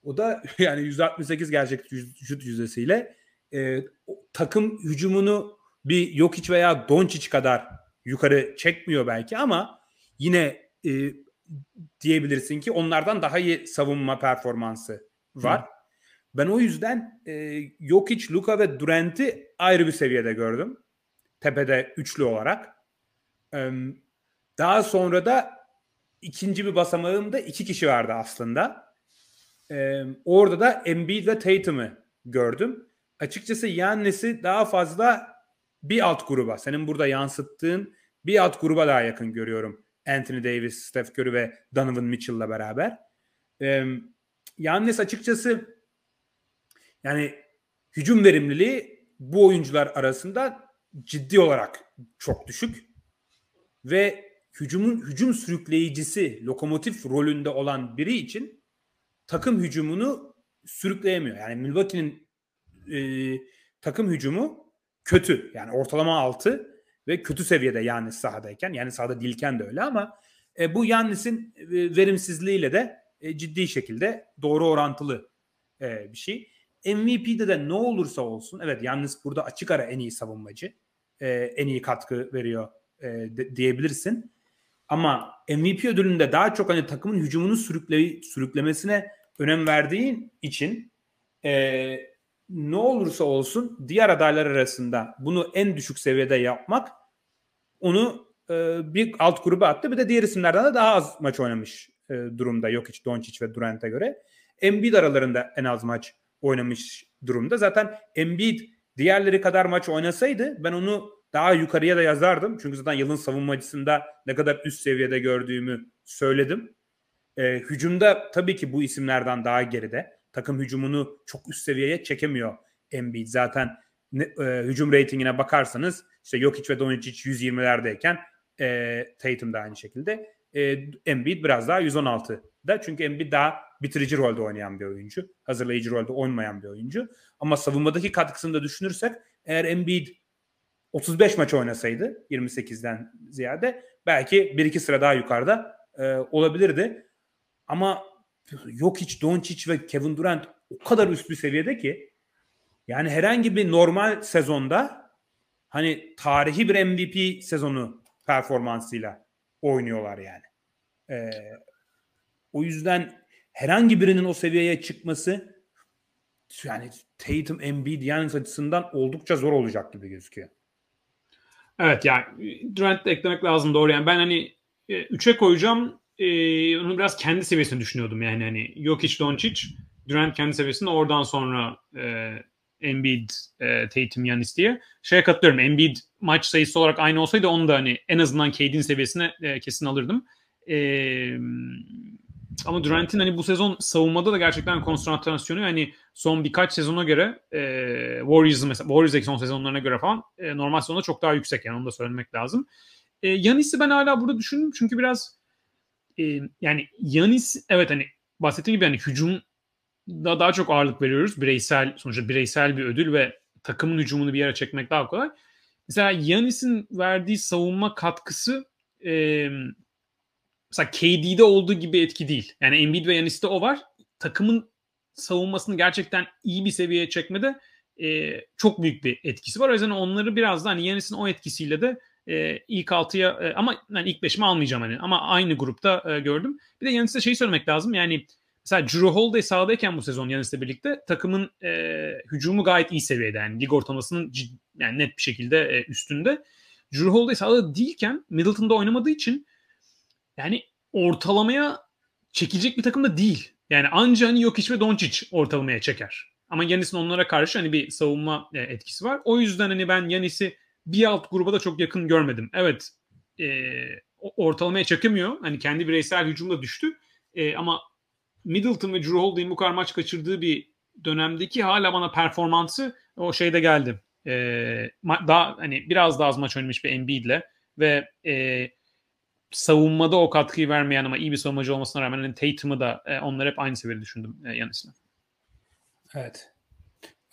B: O da yani %68 gerçek şut yüzdesiyle e, takım hücumunu bir yok iç veya Doncic kadar yukarı çekmiyor belki ama yine e, diyebilirsin ki onlardan daha iyi savunma performansı var. Hı. Ben o yüzden e, Jokic, Luka ve Durant'i ayrı bir seviyede gördüm. Tepede üçlü olarak. E, daha sonra da ikinci bir basamağımda iki kişi vardı aslında. E, orada da Embiid ve Tatum'u gördüm. Açıkçası Yannis'i daha fazla bir alt gruba, senin burada yansıttığın bir alt gruba daha yakın görüyorum. Anthony Davis, Steph Curry ve Donovan Mitchell'la beraber. Ee, Yannis açıkçası yani hücum verimliliği bu oyuncular arasında ciddi olarak çok düşük ve hücumun hücum sürükleyicisi, lokomotif rolünde olan biri için takım hücumunu sürükleyemiyor. Yani Milwaukee'nin e, takım hücumu kötü. Yani ortalama altı ve kötü seviyede yani sahadayken yani sahada değilken de öyle ama e, bu Yannis'in e, verimsizliğiyle de e, ciddi şekilde doğru orantılı e, bir şey. MVP'de de ne olursa olsun evet Yannis burada açık ara en iyi savunmacı. E, en iyi katkı veriyor e, de, diyebilirsin. Ama MVP ödülünde daha çok hani takımın hücumunu sürükle, sürüklemesine önem verdiğin için e, ne olursa olsun diğer adaylar arasında bunu en düşük seviyede yapmak onu e, bir alt gruba attı. Bir de diğer isimlerden de daha az maç oynamış e, durumda Jokic, Doncic ve Durant'e göre. Embiid aralarında en az maç oynamış durumda. Zaten Embiid diğerleri kadar maç oynasaydı ben onu daha yukarıya da yazardım. Çünkü zaten yılın savunmacısında ne kadar üst seviyede gördüğümü söyledim. E, hücumda tabii ki bu isimlerden daha geride takım hücumunu çok üst seviyeye çekemiyor Embiid. Zaten e, hücum reytingine bakarsanız işte Jokic ve Doncic 120'lerdeyken e, Tatum da aynı şekilde. E, Embiid biraz daha 116'da. Çünkü Embiid daha bitirici rolde oynayan bir oyuncu. Hazırlayıcı rolde oynayan bir oyuncu. Ama savunmadaki katkısını da düşünürsek eğer Embiid 35 maç oynasaydı 28'den ziyade belki bir iki sıra daha yukarıda e, olabilirdi. Ama yok hiç Doncic ve Kevin Durant o kadar üst bir seviyede ki yani herhangi bir normal sezonda hani tarihi bir MVP sezonu performansıyla oynuyorlar yani. Ee, o yüzden herhangi birinin o seviyeye çıkması yani Tatum, Embiid Giannis açısından oldukça zor olacak gibi gözüküyor.
C: Evet yani Durant eklemek lazım doğru. Yani ben hani 3'e koyacağım e, onu biraz kendi seviyesinde düşünüyordum yani hani Jokic, Doncic, Durant kendi seviyesinde oradan sonra e, Embiid, e, Tatum, Yanis diye. Şeye katılıyorum. Embiid maç sayısı olarak aynı olsaydı onu da hani en azından KD'nin seviyesine e, kesin alırdım. E, ama Durant'in hani bu sezon savunmada da gerçekten konsantrasyonu yani son birkaç sezona göre e, Warriors'ın mesela Warriors'daki son sezonlarına göre falan e, normal sezonda çok daha yüksek yani onu da söylemek lazım. E, Yanis'i ben hala burada düşündüm çünkü biraz e, yani Yanis evet hani bahsettiğim gibi hani hücum da daha çok ağırlık veriyoruz. Bireysel sonuçta bireysel bir ödül ve takımın hücumunu bir yere çekmek daha kolay. Mesela Yanis'in verdiği savunma katkısı e, mesela KD'de olduğu gibi etki değil. Yani Embiid ve Yanis'te o var. Takımın savunmasını gerçekten iyi bir seviyeye çekmede e, çok büyük bir etkisi var. O yüzden onları biraz da hani Yanis'in o etkisiyle de e, ilk altıya e, ama yani ilk beşime almayacağım hani ama aynı grupta e, gördüm. Bir de Yanis'e şeyi söylemek lazım yani mesela Drew Holiday sahadayken bu sezon Yanis'le birlikte takımın e, hücumu gayet iyi seviyede yani lig ortalamasının cid, yani net bir şekilde e, üstünde. Drew Holiday sahada değilken Middleton'da oynamadığı için yani ortalamaya çekilecek bir takım da değil. Yani anca hani Jokic ve Doncic ortalamaya çeker. Ama Yanis'in onlara karşı hani bir savunma e, etkisi var. O yüzden hani ben Yanis'i bir alt gruba da çok yakın görmedim. Evet e, ortalamaya çekemiyor. Hani kendi bireysel hücumda düştü. E, ama Middleton ve Drew Holiday'in bu kadar maç kaçırdığı bir dönemdeki hala bana performansı o şeyde geldi. E, daha hani biraz daha az maç oynamış bir Embiid'le ve e, savunmada o katkıyı vermeyen ama iyi bir savunmacı olmasına rağmen hani Tatum'u da e, onları hep aynı seviyede düşündüm e, Yanis'le.
B: Evet.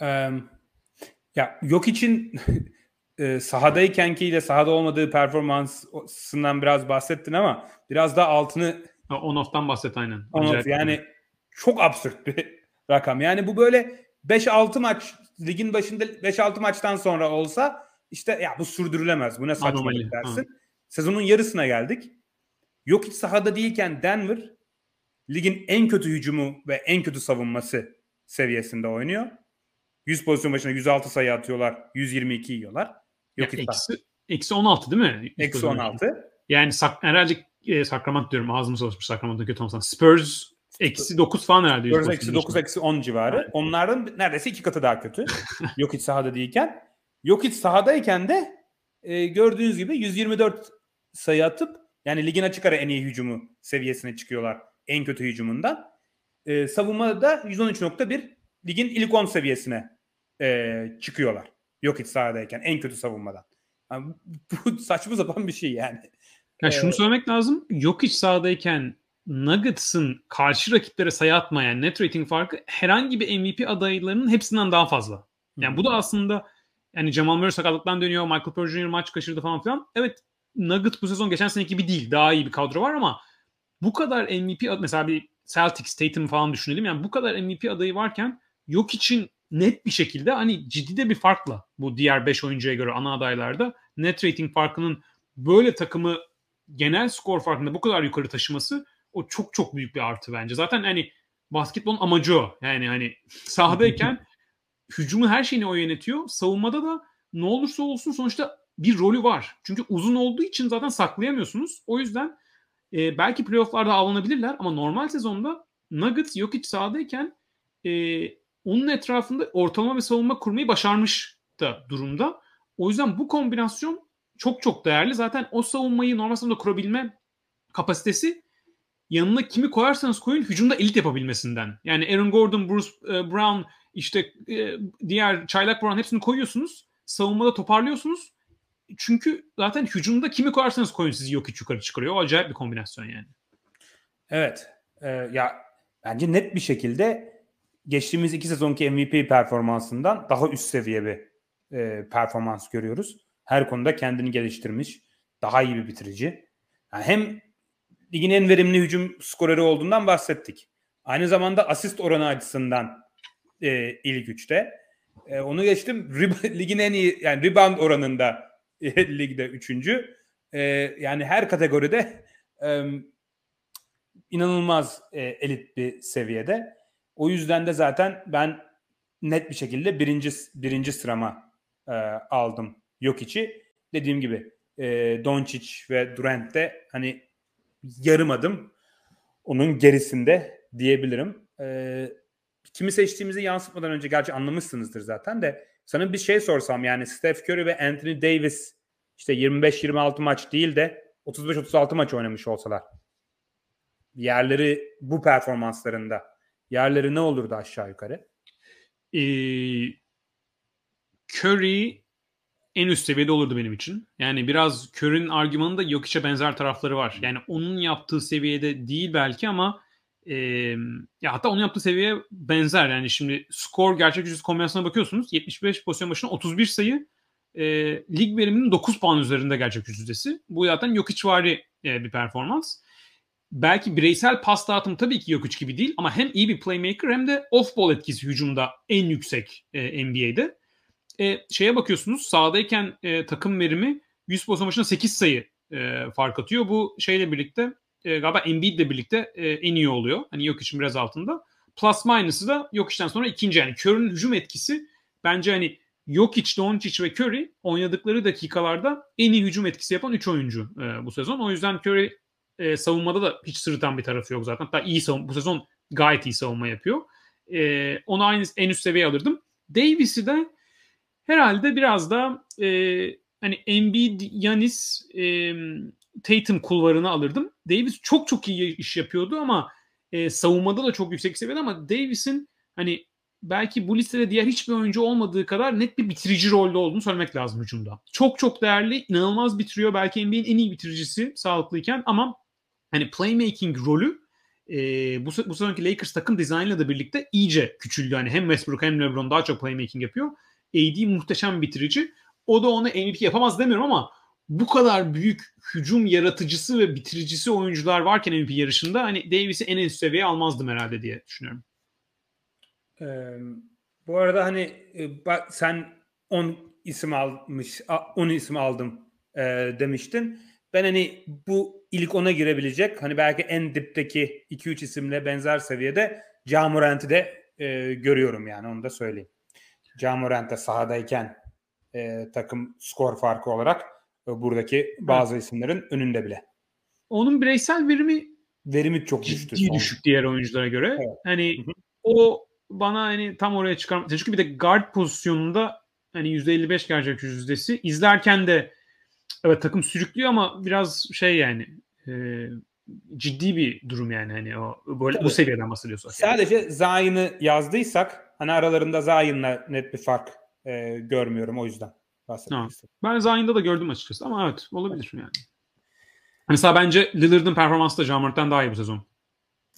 B: Um, ya yok için e, sahadaykenkiyle sahada olmadığı performansından biraz bahsettin ama biraz daha altını
C: on-off'tan bahset aynen.
B: On-off, yani çok absürt bir rakam. Yani bu böyle 5-6 maç ligin başında 5-6 maçtan sonra olsa işte ya bu sürdürülemez. Bu ne saçmalık dersin. Ha. Sezonun yarısına geldik. Yok hiç sahada değilken Denver ligin en kötü hücumu ve en kötü savunması seviyesinde oynuyor. 100 pozisyon başına 106 sayı atıyorlar. 122 yiyorlar.
C: Yok ya, eksi, eksi 16 değil mi?
B: Eksi 16.
C: Yani sak, herhalde e, Sacramento diyorum ağzımı çalışmış Sacramento kötü olmasın. Spurs eksi 9 falan herhalde.
B: Spurs eksi 9 eksi 10 civarı. Evet. Onların neredeyse iki katı daha kötü. Yok hiç sahada değilken. Yok hiç sahadayken de e, gördüğünüz gibi 124 sayı atıp yani ligin açık ara en iyi hücumu seviyesine çıkıyorlar. En kötü hücumundan. E, savunmada 113.1 ligin ilk 10 seviyesine e, çıkıyorlar. Yok hiç sahadayken en kötü savunmadan. Yani bu saçma sapan bir şey yani.
C: Ya şunu ee, söylemek lazım. Yok hiç sahadayken Nuggets'ın karşı rakiplere sayı atmayan net rating farkı herhangi bir MVP adaylarının hepsinden daha fazla. Yani bu da aslında yani Jamal Murray sakatlıktan dönüyor. Michael Porter Jr. maç kaçırdı falan filan. Evet Nuggets bu sezon geçen seneki gibi değil. Daha iyi bir kadro var ama bu kadar MVP mesela bir Celtics, Tatum falan düşünelim. Yani bu kadar MVP adayı varken yok için net bir şekilde hani ciddi de bir farkla bu diğer 5 oyuncuya göre ana adaylarda net rating farkının böyle takımı genel skor farkında bu kadar yukarı taşıması o çok çok büyük bir artı bence. Zaten hani basketbolun amacı o. Yani hani sahadayken hücumu her şeyini o yönetiyor. Savunmada da ne olursa olsun sonuçta bir rolü var. Çünkü uzun olduğu için zaten saklayamıyorsunuz. O yüzden e, belki playofflarda avlanabilirler ama normal sezonda Nuggets yok hiç sahadayken e, onun etrafında ortalama ve savunma kurmayı başarmış da durumda. O yüzden bu kombinasyon çok çok değerli. Zaten o savunmayı normal sezonda kurabilme kapasitesi yanına kimi koyarsanız koyun hücumda elit yapabilmesinden. Yani Aaron Gordon, Bruce e, Brown, işte e, diğer Çaylak Brown hepsini koyuyorsunuz. Savunmada toparlıyorsunuz. Çünkü zaten hücumda kimi koyarsanız koyun sizi yok hiç yukarı çıkarıyor. O acayip bir kombinasyon yani.
B: Evet. E, ya bence net bir şekilde geçtiğimiz iki sezonki MVP performansından daha üst seviye bir e, performans görüyoruz. Her konuda kendini geliştirmiş. Daha iyi bir bitirici. Yani hem ligin en verimli hücum skoreri olduğundan bahsettik. Aynı zamanda asist oranı açısından e, ilk üçte. E, onu geçtim. Rib- ligin en iyi yani rebound oranında e, ligde üçüncü. E, yani her kategoride e, inanılmaz e, elit bir seviyede. O yüzden de zaten ben net bir şekilde birinci birinci sırama e, aldım yok içi. Dediğim gibi e, Doncic ve Durant de hani yarım adım onun gerisinde diyebilirim. E, kimi seçtiğimizi yansıtmadan önce gerçi anlamışsınızdır zaten de sana bir şey sorsam yani Steph Curry ve Anthony Davis işte 25-26 maç değil de 35-36 maç oynamış olsalar yerleri bu performanslarında yerleri ne olurdu aşağı yukarı?
C: Ee, Curry en üst seviyede olurdu benim için. Yani biraz Curry'nin argümanında yok içe benzer tarafları var. Yani onun yaptığı seviyede değil belki ama e, ya hatta onun yaptığı seviye benzer. Yani şimdi skor gerçek yüzü kombinasyona bakıyorsunuz. 75 pozisyon başına 31 sayı e, lig veriminin 9 puan üzerinde gerçek yüzdesi. Bu zaten yok içvari e, bir performans. Belki bireysel pas dağıtımı tabii ki yok hiç gibi değil ama hem iyi bir playmaker hem de off ball etkisi hücumda en yüksek e, NBA'de e, şeye bakıyorsunuz sahadayken e, takım verimi 100 pozisyon başına 8 sayı e, fark atıyor. Bu şeyle birlikte e, galiba Embiid ile birlikte e, en iyi oluyor. Hani yok için biraz altında. Plus minus'ı da yok işten sonra ikinci yani Curry'nin hücum etkisi bence hani Jokic, Doncic ve Curry oynadıkları dakikalarda en iyi hücum etkisi yapan 3 oyuncu e, bu sezon. O yüzden Curry e, savunmada da hiç sırıtan bir tarafı yok zaten. Hatta iyi savun bu sezon gayet iyi savunma yapıyor. E, onu aynı en üst seviyeye alırdım. Davis'i de herhalde biraz da e, hani Embiid, Yanis, e, Tatum kulvarını alırdım. Davis çok çok iyi iş yapıyordu ama e, savunmada da çok yüksek seviyede ama Davis'in hani belki bu listede diğer hiçbir oyuncu olmadığı kadar net bir bitirici rolde olduğunu söylemek lazım hücumda. Çok çok değerli, inanılmaz bitiriyor. Belki NBA'in en iyi bitiricisi sağlıklıyken ama hani playmaking rolü e, bu, bu sezonki Lakers takım dizaynıyla da birlikte iyice küçüldü. Hani hem Westbrook hem LeBron daha çok playmaking yapıyor. AD muhteşem bitirici. O da onu MVP yapamaz demiyorum ama bu kadar büyük hücum yaratıcısı ve bitiricisi oyuncular varken MVP yarışında hani Davis'i en üst seviyeye almazdım herhalde diye düşünüyorum.
B: Ee, bu arada hani e, bak sen 10 isim almış 10 isim aldım e, demiştin. Ben hani bu ilk ona girebilecek hani belki en dipteki 2-3 isimle benzer seviyede Camurant'i de e, görüyorum yani onu da söyleyeyim. Camurant de sahadayken e, takım skor farkı olarak e, buradaki bazı evet. isimlerin önünde bile.
C: Onun bireysel verimi
B: verimi çok düştü.
C: Ciddi düşük diğer oyunculara göre. Evet. Hani Hı-hı. o bana hani tam oraya çıkar. Çünkü bir de guard pozisyonunda hani %55 gerçek yüzdesi. izlerken de evet takım sürüklüyor ama biraz şey yani e, ciddi bir durum yani hani o böyle Tabii. bu seviyeden bahsediyorsak.
B: Sadece. Zayn'ı yazdıysak hani aralarında Zayn'la net bir fark e, görmüyorum o yüzden bahsetmek
C: istedim. Ben Zayn'da da gördüm açıkçası ama evet olabilir yani. Mesela bence Lillard'ın performansı da Jamart'tan daha iyi bu sezon.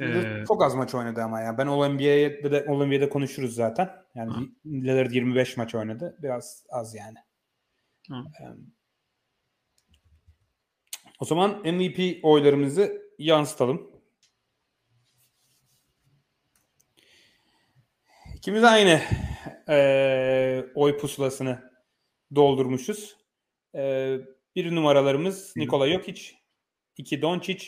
B: Ee, çok az maç oynadı ama ya. Ben Olimpiya'da de Olimpiya'da konuşuruz zaten. Yani ha. Lillard 25 maç oynadı. Biraz az yani. Ha. O zaman MVP oylarımızı yansıtalım. İkimiz aynı e, oy pusulasını doldurmuşuz. E, bir numaralarımız Nikola Jokic, iki Doncic,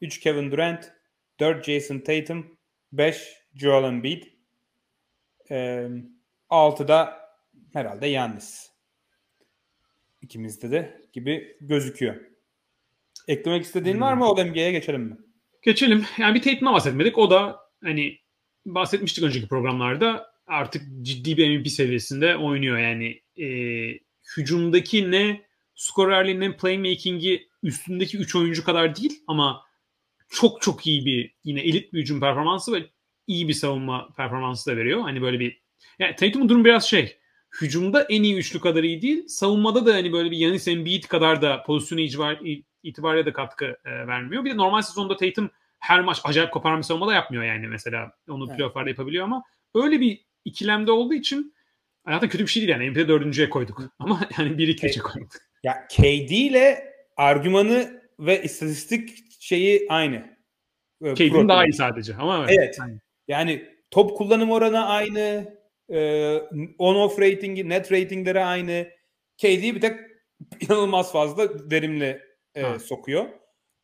B: üç Kevin Durant, 4 Jason Tatum, 5 Joel Embiid, e, 6'da herhalde Yannis. İkimizde de gibi gözüküyor. Eklemek istediğin hmm. var mı? O NBA'ye geçelim mi?
C: Geçelim. Yani bir Tatum'a bahsetmedik. O da hani bahsetmiştik önceki programlarda artık ciddi bir MVP seviyesinde oynuyor. Yani e, hücumdaki ne skorerliği ne playmaking'i üstündeki 3 oyuncu kadar değil ama çok çok iyi bir yine elit bir hücum performansı ve iyi bir savunma performansı da veriyor. Hani böyle bir yani Tatum'un durum biraz şey hücumda en iyi üçlü kadar iyi değil. Savunmada da hani böyle bir Yanis Embiid kadar da pozisyonu itibar, itibariyle de katkı e, vermiyor. Bir de normal sezonda Tatum her maç acayip koparan bir savunma da yapmıyor yani mesela. Onu evet. playofflarda yapabiliyor ama öyle bir ikilemde olduğu için hayatım kötü bir şey değil yani. MVP'de dördüncüye koyduk. Ama yani 1-2-3'e koyduk.
B: Ya KD ile argümanı ve istatistik şeyi aynı.
C: KD'nin daha iyi sadece ama
B: evet. evet. Aynı. Yani top kullanım oranı aynı. E, on-off ratingi, net ratingleri aynı. KD bir tek inanılmaz fazla verimli e, sokuyor.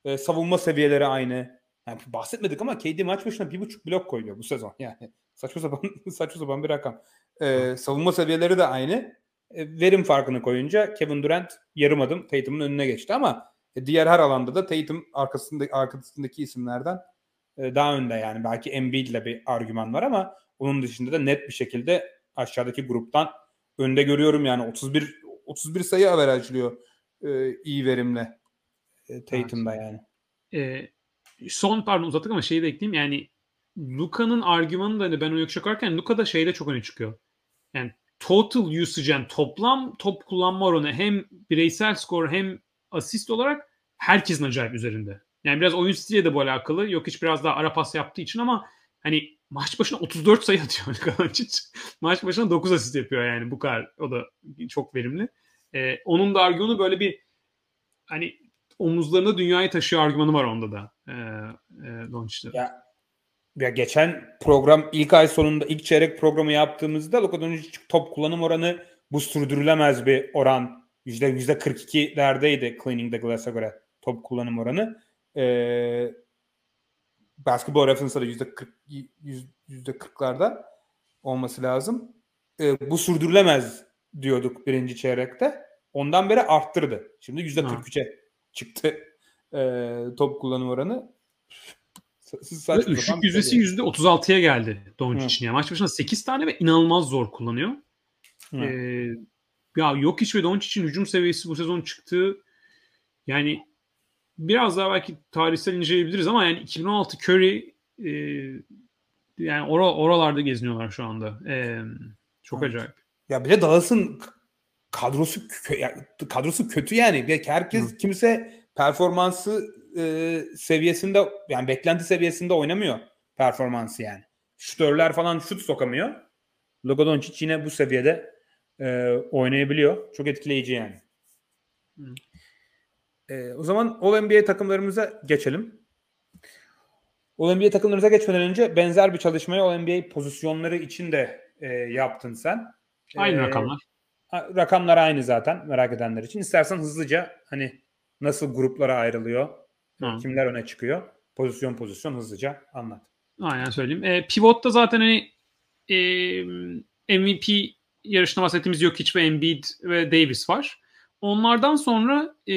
B: E, savunma seviyeleri aynı. Yani bahsetmedik ama KD maç başına bir buçuk blok koyuyor bu sezon. Yani saçma sapan saçma sapan bir rakam. E, savunma seviyeleri de aynı. E, verim farkını koyunca Kevin Durant yarım adım Tatum'un önüne geçti ama e, diğer her alanda da Tatum arkasında, arkasındaki isimlerden e, daha önde yani. Belki Embiid ile bir argüman var ama onun dışında da net bir şekilde aşağıdaki gruptan önde görüyorum yani 31 31 sayı averajlıyor e, iyi verimle e, Tatum'da yani.
C: E, son pardon uzattık ama şeyi de ekleyeyim yani Luka'nın argümanı da hani ben o yakışakarken Luka da şeyde çok öne çıkıyor. Yani total usage yani toplam top kullanma oranı hem bireysel skor hem asist olarak herkesin acayip üzerinde. Yani biraz oyun stiliyle de bu alakalı. Yok hiç biraz daha ara pas yaptığı için ama hani maç başına 34 sayı atıyor Luka Maç başına 9 asist yapıyor yani bu kadar. O da çok verimli. Ee, onun da argümanı böyle bir hani omuzlarında dünyayı taşıyor argümanı var onda da. E, e.
B: Ya, ya geçen program ilk ay sonunda ilk çeyrek programı yaptığımızda Luka Doncic top kullanım oranı bu sürdürülemez bir oran. Yüzde yüzde 42'lerdeydi Cleaning the Glass'a göre top kullanım oranı. Ee, Basketball Reference'da yüzde 40 yüzde 40'larda olması lazım. Ee, bu sürdürülemez diyorduk birinci çeyrekte. Ondan beri arttırdı. Şimdi %43'e çıktı e, top kullanım oranı.
C: Üçlük yüzdesi %36'ya geldi Doncic'in. Yani maç başına 8 tane ve inanılmaz zor kullanıyor. Ee, ya yok hiç ve Doncic'in hücum seviyesi bu sezon çıktığı yani biraz daha belki tarihsel inceleyebiliriz ama yani 2016 Curry e, yani or oralarda geziniyorlar şu anda. E, çok evet. acayip.
B: Ya bir de Dallas'ın kadrosu kadrosu kötü yani. Herkes Hı. kimse performansı e, seviyesinde yani beklenti seviyesinde oynamıyor performansı yani. Şutörler falan şut sokamıyor. Luka Doncic yine bu seviyede e, oynayabiliyor. Çok etkileyici yani. E, o zaman All NBA takımlarımıza geçelim. All NBA takımlarımıza geçmeden önce benzer bir çalışmayı All NBA pozisyonları için de e, yaptın sen.
C: Aynı e, rakamlar.
B: Rakamlar aynı zaten merak edenler için. İstersen hızlıca hani nasıl gruplara ayrılıyor, Hı. kimler öne çıkıyor, pozisyon pozisyon hızlıca anlat.
C: Aynen söyleyeyim. E, pivotta zaten hani e, MVP yarışına bahsettiğimiz Jokic ve Embiid ve Davis var. Onlardan sonra e,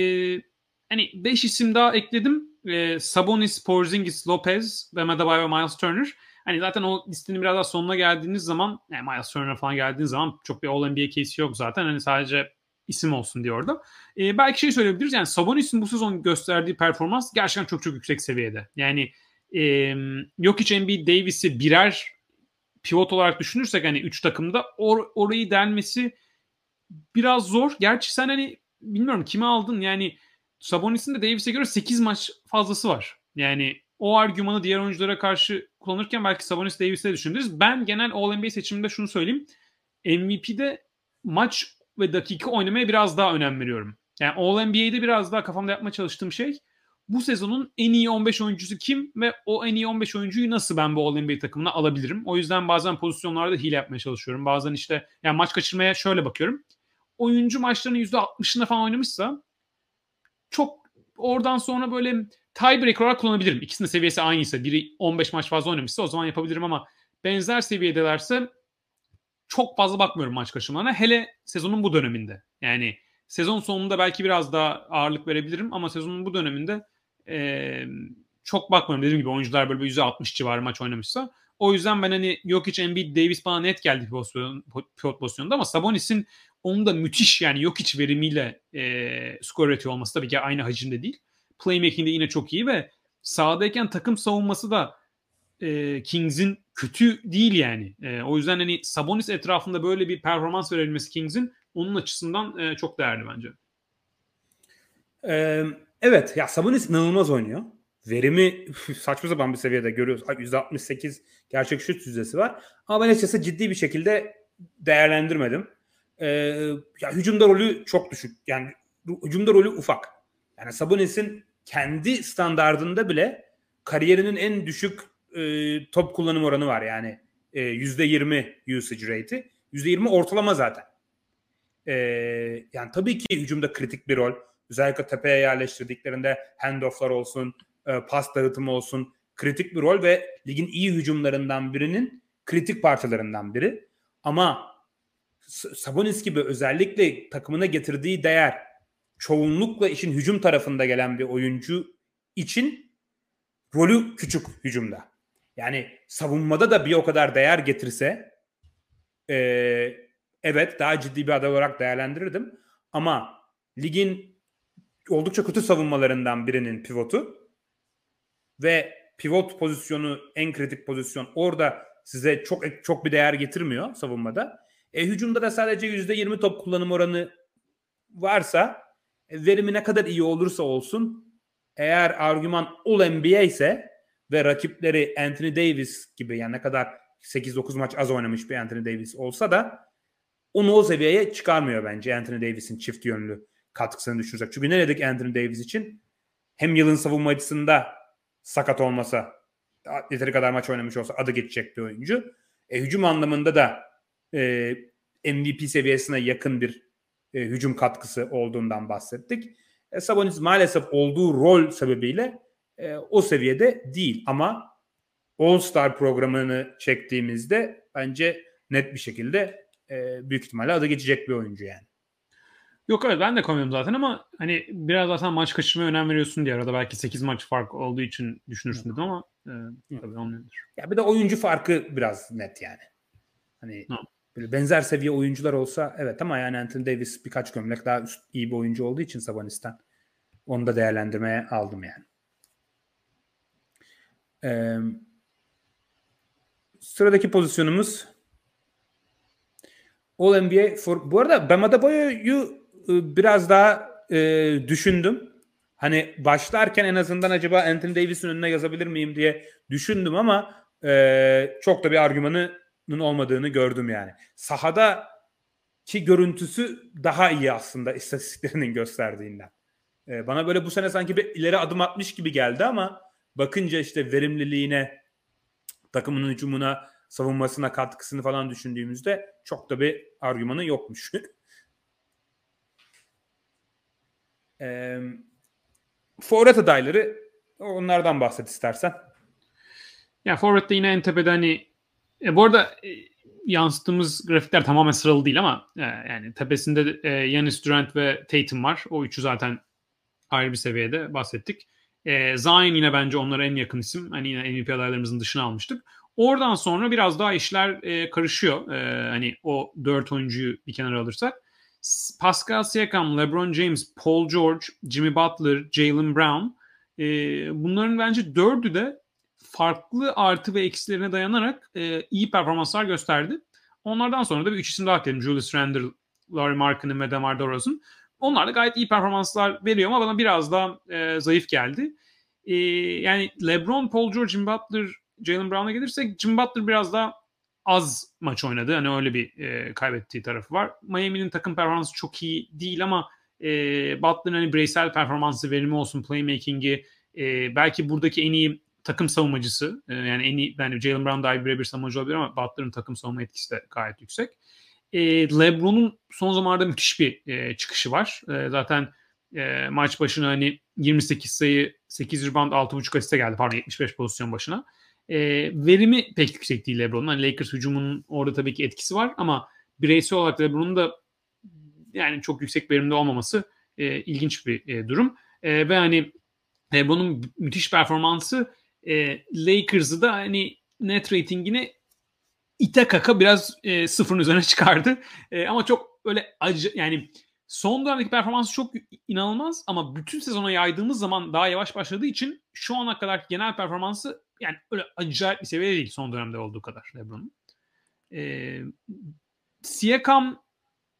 C: hani 5 isim daha ekledim. E, Sabonis, Porzingis, Lopez, ve Adebayo ve Miles Turner. Hani zaten o listenin biraz daha sonuna geldiğiniz zaman yani Miles Turner falan geldiğiniz zaman çok bir All-NBA case'i yok zaten. Hani sadece isim olsun diyor orada. E, belki şey söyleyebiliriz yani Sabonis'in bu sezon gösterdiği performans gerçekten çok çok yüksek seviyede. Yani e, Jokic, Embiid, Davis'i birer pivot olarak düşünürsek hani 3 takımda or, orayı delmesi biraz zor. Gerçi sen hani bilmiyorum kime aldın yani Sabonis'in de Davis'e göre 8 maç fazlası var. Yani o argümanı diğer oyunculara karşı kullanırken belki Sabonis Davis'e düşündünüz. Ben genel All-NBA seçiminde şunu söyleyeyim. MVP'de maç ve dakika oynamaya biraz daha önem veriyorum. Yani All-NBA'de biraz daha kafamda yapmaya çalıştığım şey bu sezonun en iyi 15 oyuncusu kim ve o en iyi 15 oyuncuyu nasıl ben bu All-NBA takımına alabilirim? O yüzden bazen pozisyonlarda hile yapmaya çalışıyorum. Bazen işte yani maç kaçırmaya şöyle bakıyorum. Oyuncu maçlarının %60'ında falan oynamışsa çok oradan sonra böyle tiebreaker olarak kullanabilirim. İkisinin seviyesi aynıysa biri 15 maç fazla oynamışsa o zaman yapabilirim ama benzer seviyedelerse çok fazla bakmıyorum maç kaçırmalarına. Hele sezonun bu döneminde. Yani sezon sonunda belki biraz daha ağırlık verebilirim ama sezonun bu döneminde e, çok bakmıyorum. Dediğim gibi oyuncular böyle %60 civarı maç oynamışsa. O yüzden ben hani Jokic, Embiid, Davis bana net geldi pozisyon, pivot pozisyonunda ama Sabonis'in onun da müthiş yani Jokic verimiyle e, skor üretiyor olması tabii ki aynı hacimde değil. Playmaking'de yine çok iyi ve sahadayken takım savunması da e, Kings'in kötü değil yani. E, o yüzden hani Sabonis etrafında böyle bir performans verilmesi Kings'in onun açısından e, çok değerli bence.
B: Ee, evet ya Sabonis inanılmaz oynuyor. Verimi saçma sapan bir seviyede görüyoruz. %68 gerçek şut yüzdesi var. Ama ben açıkçası ciddi bir şekilde değerlendirmedim. Ee, ya hücumda rolü çok düşük. Yani hücumda rolü ufak. Yani Sabonis'in kendi standardında bile kariyerinin en düşük e, top kullanım oranı var yani e, %20 usage rate'i. %20 ortalama zaten. E, yani tabii ki hücumda kritik bir rol. Özellikle tepeye yerleştirdiklerinde handofflar olsun, e, pas dağıtımı olsun kritik bir rol ve ligin iyi hücumlarından birinin kritik parçalarından biri. Ama Sabonis gibi özellikle takımına getirdiği değer çoğunlukla işin hücum tarafında gelen bir oyuncu için rolü küçük hücumda. Yani savunmada da bir o kadar değer getirse e, evet daha ciddi bir aday olarak değerlendirirdim. Ama ligin oldukça kötü savunmalarından birinin pivotu ve pivot pozisyonu en kritik pozisyon orada size çok çok bir değer getirmiyor savunmada. E, hücumda da sadece %20 top kullanım oranı varsa verimi ne kadar iyi olursa olsun eğer argüman All NBA ise ve rakipleri Anthony Davis gibi yani ne kadar 8-9 maç az oynamış bir Anthony Davis olsa da onu o seviyeye çıkarmıyor bence Anthony Davis'in çift yönlü katkısını düşürecek. Çünkü ne dedik Anthony Davis için? Hem yılın savunmacısında sakat olmasa yeteri kadar maç oynamış olsa adı geçecek bir oyuncu. E, hücum anlamında da e, MVP seviyesine yakın bir e, hücum katkısı olduğundan bahsettik. E, Sabonis maalesef olduğu rol sebebiyle e, o seviyede değil ama All Star programını çektiğimizde bence net bir şekilde e, büyük ihtimalle adı geçecek bir oyuncu yani.
C: Yok evet ben de koymuyorum zaten ama hani biraz zaten maç kaçırmaya önem veriyorsun diye arada belki 8 maç fark olduğu için düşünürsün dedim ama e, tabii olmuyordur.
B: Ya bir de oyuncu farkı biraz net yani. Hani no. Böyle benzer seviye oyuncular olsa evet ama yani Anthony Davis birkaç gömlek daha üst, iyi bir oyuncu olduğu için Sabonis'ten onu da değerlendirmeye aldım yani. Ee, sıradaki pozisyonumuz All NBA for, bu arada Bam Adebayo'yu e, biraz daha e, düşündüm. Hani başlarken en azından acaba Anthony Davis'in önüne yazabilir miyim diye düşündüm ama e, çok da bir argümanının olmadığını gördüm yani. Sahada ki görüntüsü daha iyi aslında istatistiklerinin gösterdiğinden. E, bana böyle bu sene sanki bir ileri adım atmış gibi geldi ama bakınca işte verimliliğine, takımının hücumuna, savunmasına katkısını falan düşündüğümüzde çok da bir argümanı yokmuş. e, forvet adayları onlardan bahset istersen.
C: Ya forvette yine en tepede hani e, bu arada e, yansıttığımız grafikler tamamen sıralı değil ama e, yani tepesinde e, Yanis Durant ve Tatum var. O üçü zaten ayrı bir seviyede bahsettik. E, Zion yine bence onlara en yakın isim. Hani yine MVP adaylarımızın dışına almıştık. Oradan sonra biraz daha işler e, karışıyor. E, hani o dört oyuncuyu bir kenara alırsak. Pascal Siakam, LeBron James, Paul George, Jimmy Butler, Jalen Brown. E, bunların bence dördü de farklı artı ve eksilerine dayanarak e, iyi performanslar gösterdi. Onlardan sonra da bir üç isim daha ekledim. Julius Randle, Laurie Markkanen ve DeMar DeRozan. Onlar da gayet iyi performanslar veriyor ama bana biraz daha e, zayıf geldi. E, yani LeBron, Paul George, Jimmy Butler, Jalen Brown'a gelirsek Jimmy Butler biraz daha az maç oynadı. Hani öyle bir e, kaybettiği tarafı var. Miami'nin takım performansı çok iyi değil ama e, Butler'ın hani bireysel performansı, verimi olsun, playmaking'i e, belki buradaki en iyi takım savunmacısı. E, yani en iyi, yani Jalen Brown daha iyi birebir savunmacı olabilir ama Butler'ın takım savunma etkisi de gayet yüksek. E, LeBron'un son zamanlarda müthiş bir e, çıkışı var. E, zaten e, maç başına hani 28 sayı, 8 rebound, 6.5 asiste geldi. Pardon 75 pozisyon başına. E, verimi pek yüksek değil LeBron'un. Hani Lakers hücumunun orada tabii ki etkisi var ama bireysel olarak LeBron'un da yani çok yüksek verimde olmaması e, ilginç bir e, durum. E, ve hani bunun müthiş performansı e, Lakers'ı da hani net ratingini ite kaka biraz e, sıfırın üzerine çıkardı. E, ama çok öyle acı yani son dönemdeki performansı çok inanılmaz ama bütün sezona yaydığımız zaman daha yavaş başladığı için şu ana kadar genel performansı yani öyle acayip bir seviyede değil son dönemde olduğu kadar LeBron'un. Ee, Siakam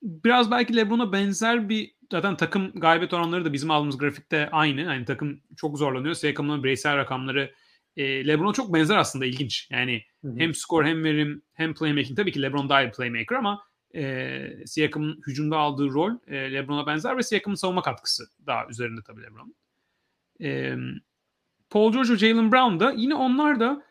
C: biraz belki LeBron'a benzer bir zaten takım galibiyet oranları da bizim aldığımız grafikte aynı. Yani takım çok zorlanıyor. Siakam'ın bireysel rakamları e, LeBron'a çok benzer aslında ilginç. Yani hı hı. hem skor hem verim hem playmaking. Tabii ki LeBron daha iyi playmaker ama e, Siakam'ın hücumda aldığı rol e, LeBron'a benzer ve Siakam'ın savunma katkısı daha üzerinde tabii LeBron. E, Paul George ve Jalen Brown da yine onlar da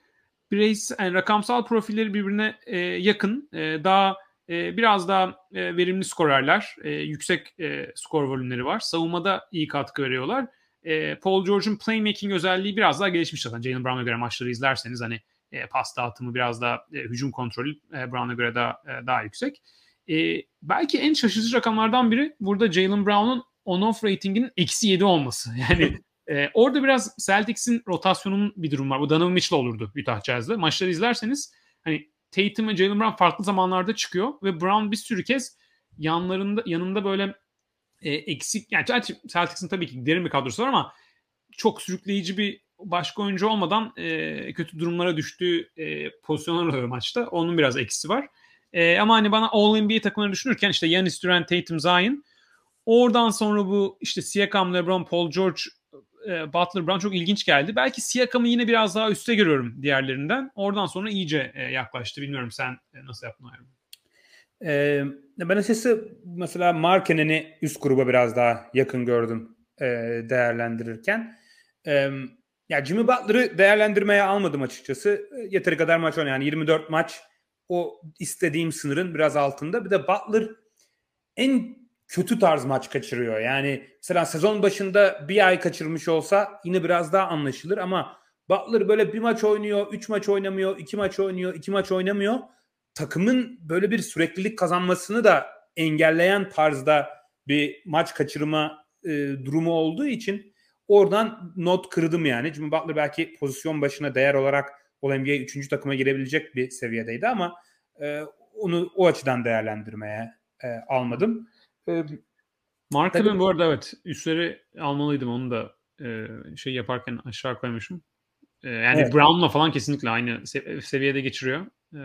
C: bireysel yani rakamsal profilleri birbirine e, yakın. E, daha e, biraz daha e, verimli skorerler. E, yüksek e, skor volümleri var. Savunmada iyi katkı veriyorlar. E, Paul George'un playmaking özelliği biraz daha gelişmiş zaten. Jalen Brown'a göre maçları izlerseniz hani e, pas dağıtımı biraz daha e, hücum kontrolü e, Brown'a göre daha e, daha yüksek. E, belki en şaşırtıcı rakamlardan biri burada Jalen Brown'un on-off ratinginin eksi 7 olması. Yani e, orada biraz Celtics'in rotasyonunun bir durum var. Bu Donovan Mitchell olurdu Utah Jazz'de. Maçları izlerseniz hani Tatum ve Jalen Brown farklı zamanlarda çıkıyor ve Brown bir sürü kez yanlarında yanında böyle e, eksik yani Celtics'in tabii ki derin bir kadrosu var ama çok sürükleyici bir başka oyuncu olmadan e, kötü durumlara düştüğü e, pozisyonlar oluyor maçta. Onun biraz eksisi var. E, ama hani bana All NBA takımları düşünürken işte Yanis Durant, Tatum, Zion oradan sonra bu işte Siakam, LeBron, Paul George, e, Butler, Brown çok ilginç geldi. Belki Siakam'ı yine biraz daha üstte görüyorum diğerlerinden. Oradan sonra iyice e, yaklaştı. Bilmiyorum sen e, nasıl yaptın ayrımı?
B: Ben açıkçası mesela Markenen'i üst gruba biraz daha yakın gördüm e, değerlendirirken. E, ya Jimmy Butler'ı değerlendirmeye almadım açıkçası. Yeteri kadar maç oynadı. Yani 24 maç o istediğim sınırın biraz altında. Bir de Butler en kötü tarz maç kaçırıyor. Yani mesela sezon başında bir ay kaçırmış olsa yine biraz daha anlaşılır ama Butler böyle bir maç oynuyor, üç maç oynamıyor, iki maç oynuyor, iki maç oynamıyor. Takımın böyle bir süreklilik kazanmasını da engelleyen tarzda bir maç kaçırma e, durumu olduğu için oradan not kırdım yani. Jimmy Butler belki pozisyon başına değer olarak All-NBA 3. takıma girebilecek bir seviyedeydi ama e, onu o açıdan değerlendirmeye e, almadım. E,
C: Markkanen bu arada evet üstleri almalıydım onu da e, şey yaparken aşağı koymuşum. E, yani evet. Brown'la falan kesinlikle aynı sev- seviyede geçiriyor. E,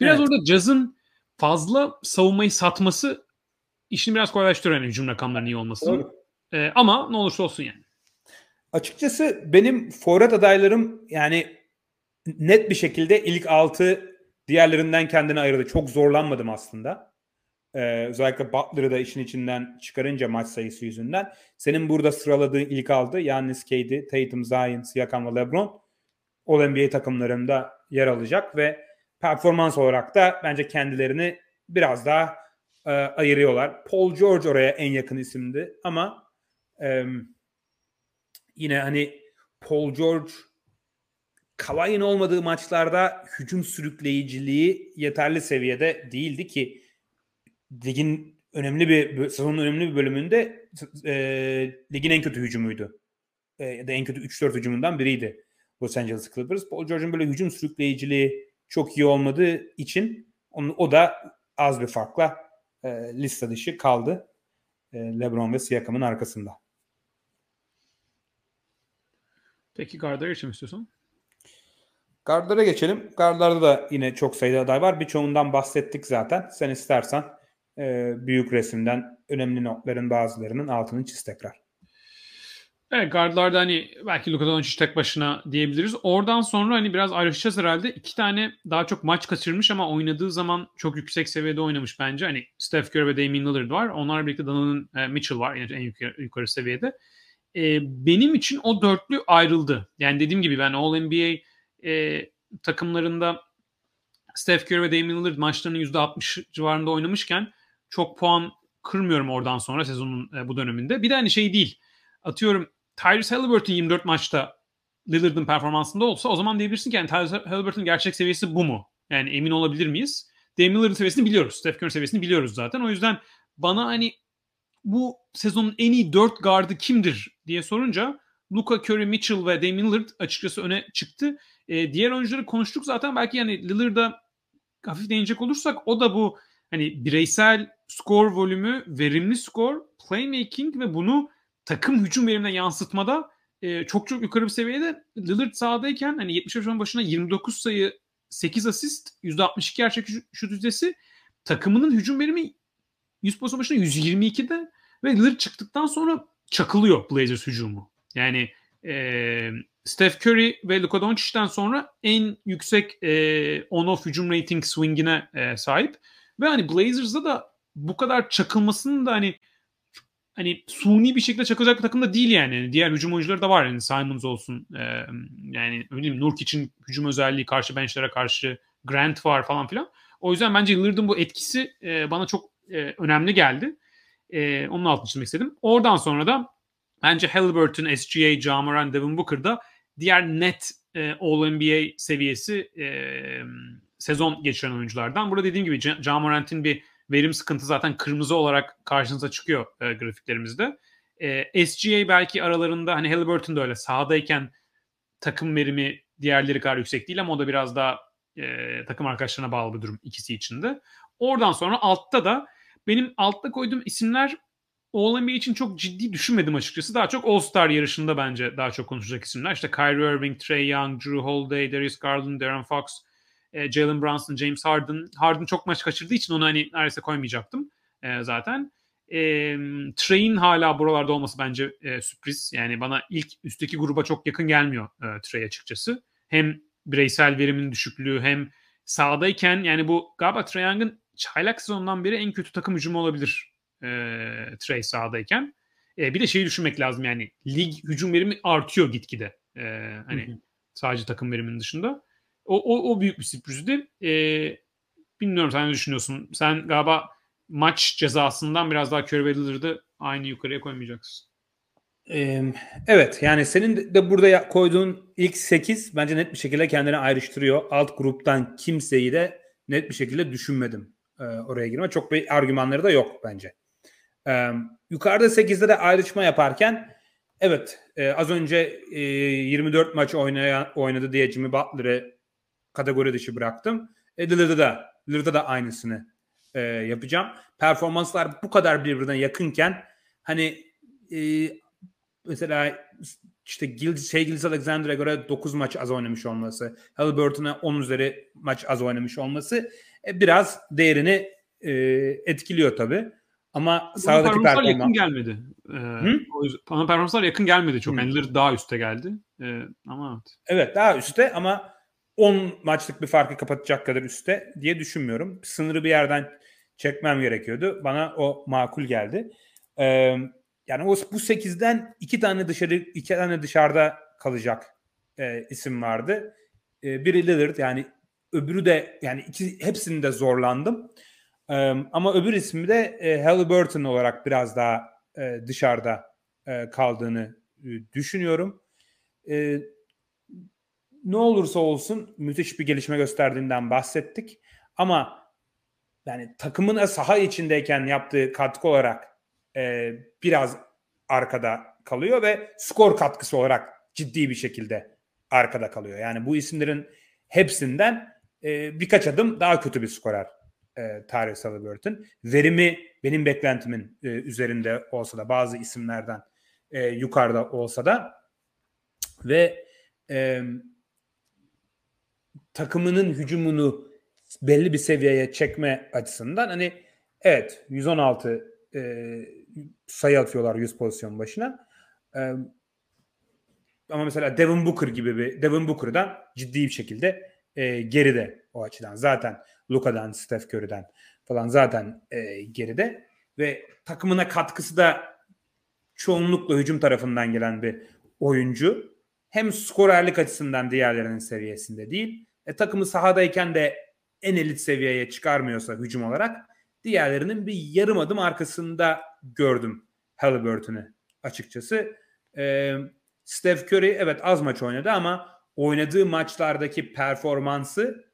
C: biraz evet. orada Jazz'ın fazla savunmayı satması işini biraz kolaylaştırıyor yani hücum rakamlarının iyi olması. E, ama ne olursa olsun yani.
B: Açıkçası benim forvet adaylarım yani net bir şekilde ilk 6 diğerlerinden kendini ayırdı. Çok zorlanmadım aslında. Ee, özellikle Butler'ı da işin içinden çıkarınca maç sayısı yüzünden. Senin burada sıraladığın ilk altı Yannis, KD, Tatum, Zion, Siakam ve LeBron All NBA takımlarında yer alacak ve performans olarak da bence kendilerini biraz daha e, ayırıyorlar. Paul George oraya en yakın isimdi ama e, yine hani Paul George Kawhi'nin olmadığı maçlarda hücum sürükleyiciliği yeterli seviyede değildi ki ligin önemli bir sezonun önemli bir bölümünde e, ligin en kötü hücumuydu. E, ya da en kötü 3-4 hücumundan biriydi Los Angeles Clippers. Paul George'un böyle hücum sürükleyiciliği çok iyi olmadığı için onu, o da az bir farkla e, liste dışı kaldı. E, LeBron ve Siakam'ın arkasında.
C: Peki Gardner'a geçelim istiyorsan.
B: Gardlara geçelim. Gardlarda da yine çok sayıda aday var. Birçoğundan bahsettik zaten. Sen istersen e, büyük resimden önemli notların bazılarının altını çiz tekrar.
C: Evet guardlarda hani belki Luka Doncic tek başına diyebiliriz. Oradan sonra hani biraz ayrışacağız herhalde. İki tane daha çok maç kaçırmış ama oynadığı zaman çok yüksek seviyede oynamış bence. Hani Steph Curry ve Damian Lillard var. Onlarla birlikte Donovan e, Mitchell var en yukarı, yukarı seviyede. E, benim için o dörtlü ayrıldı. Yani dediğim gibi ben All NBA e, takımlarında Steph Curry ve Damian Lillard maçlarının %60 civarında oynamışken çok puan kırmıyorum oradan sonra sezonun e, bu döneminde. Bir de hani şey değil. Atıyorum Tyrese Halliburton 24 maçta Lillard'ın performansında olsa o zaman diyebilirsin ki yani Tyrese Halliburton gerçek seviyesi bu mu? Yani emin olabilir miyiz? Damian Lillard'ın seviyesini biliyoruz. Steph Curry seviyesini biliyoruz zaten. O yüzden bana hani bu sezonun en iyi 4 gardı kimdir diye sorunca Luka Curry, Mitchell ve Damian Lillard açıkçası öne çıktı. E, diğer oyuncuları konuştuk zaten. Belki yani Lillard'a hafif değinecek olursak o da bu hani bireysel skor volümü, verimli skor, playmaking ve bunu takım hücum verimine yansıtmada e, çok çok yukarı bir seviyede. Lillard sahadayken hani 75 başına 29 sayı 8 asist, %62 gerçek şut yüzdesi takımının hücum verimi 100 pozisyon başına 122'de ve Lillard çıktıktan sonra çakılıyor Blazers hücumu. Yani e, Steph Curry ve Luka Doncic'ten sonra en yüksek e, on-off hücum rating swing'ine e, sahip. Ve hani Blazers'da da bu kadar çakılmasının da hani hani suni bir şekilde çakılacak bir takım da değil yani. Diğer hücum oyuncuları da var yani Simons olsun. E, yani bileyim Nurk için hücum özelliği karşı benchlere karşı Grant var falan filan. O yüzden bence Lillard'ın bu etkisi e, bana çok e, önemli geldi. E, onun altını çizmek istedim. Oradan sonra da bence Halliburton, SGA, Jamoran, Devin Booker'da diğer net e, All-NBA seviyesi e, sezon geçiren oyunculardan. Burada dediğim gibi Ja Morant'in bir verim sıkıntı zaten kırmızı olarak karşınıza çıkıyor e, grafiklerimizde. E, SGA belki aralarında hani Halliburton da öyle sahadayken takım verimi diğerleri kadar yüksek değil ama o da biraz daha e, takım arkadaşlarına bağlı bir durum ikisi içinde. Oradan sonra altta da benim altta koyduğum isimler All-NBA için çok ciddi düşünmedim açıkçası. Daha çok All-Star yarışında bence daha çok konuşacak isimler. İşte Kyrie Irving, Trey Young, Drew Holiday, Darius Garland, Darren Fox, e, Jalen Brunson, James Harden. Harden çok maç kaçırdığı için onu hani neredeyse koymayacaktım e, zaten. E, Trey'in hala buralarda olması bence e, sürpriz. Yani bana ilk üstteki gruba çok yakın gelmiyor e, Trey açıkçası. Hem bireysel verimin düşüklüğü hem sahadayken yani bu galiba Trey Young'ın çaylak sezonundan beri en kötü takım hücumu olabilir e, Trey sahadayken. E, bir de şeyi düşünmek lazım yani lig hücum verimi artıyor gitgide. E, hani hı hı. sadece takım veriminin dışında. O, o, o büyük bir sürprizdi. E, bilmiyorum sen ne düşünüyorsun? Sen galiba maç cezasından biraz daha Curry ve Lillard'ı aynı yukarıya koymayacaksın.
B: Evet yani senin de burada koyduğun ilk 8 bence net bir şekilde kendini ayrıştırıyor. Alt gruptan kimseyi de net bir şekilde düşünmedim oraya girme. Çok bir argümanları da yok bence. Yukarıda 8'de de ayrışma yaparken evet az önce e, 24 maç oynayan, oynadı diye Jimmy Butler'ı kategori dışı bıraktım. E, Lillard'da da, Lillard'da da aynısını e, yapacağım. Performanslar bu kadar birbirine yakınken hani e, mesela işte Gil, şey Gilles Alexander'a göre 9 maç az oynamış olması, Halliburton'a 10 üzeri maç az oynamış olması e, biraz değerini e, etkiliyor tabii. Ama sahadaki
C: performanslar
B: performans...
C: yakın gelmedi. Ee, o yüzden, bana performanslar yakın gelmedi çok.
B: Hı.
C: Yani daha üste geldi. Ee, ama evet.
B: Evet daha üstte ama 10 maçlık bir farkı kapatacak kadar üstte diye düşünmüyorum. Sınırı bir yerden çekmem gerekiyordu. Bana o makul geldi. Ee, yani o bu 8'den iki tane dışarı iki tane dışarıda kalacak e, isim vardı. E, biri Lillard yani öbürü de yani iki hepsinde zorlandım. E, ama öbür ismi de e, Halliburton olarak biraz daha e, dışarıda e, kaldığını e, düşünüyorum. E, ne olursa olsun müthiş bir gelişme gösterdiğinden bahsettik. Ama yani takımın saha içindeyken yaptığı katkı olarak e, biraz arkada kalıyor ve skor katkısı olarak ciddi bir şekilde arkada kalıyor. Yani bu isimlerin hepsinden e, birkaç adım daha kötü bir skorer e, Tyrese Halliburton. Verimi benim beklentimin e, üzerinde olsa da bazı isimlerden e, yukarıda olsa da ve e, takımının hücumunu belli bir seviyeye çekme açısından hani evet 116 e, sayı atıyorlar 100 pozisyon başına. E, ama mesela Devin Booker gibi bir Devin Booker'dan ciddi bir şekilde e, geride o açıdan. Zaten Luka'dan, Steph Curry'den falan zaten e, geride ve takımına katkısı da çoğunlukla hücum tarafından gelen bir oyuncu. Hem skorerlik açısından diğerlerinin seviyesinde değil. E, takımı sahadayken de en elit seviyeye çıkarmıyorsa hücum olarak diğerlerinin bir yarım adım arkasında gördüm Halliburton'u açıkçası. E, Steph Curry evet az maç oynadı ama oynadığı maçlardaki performansı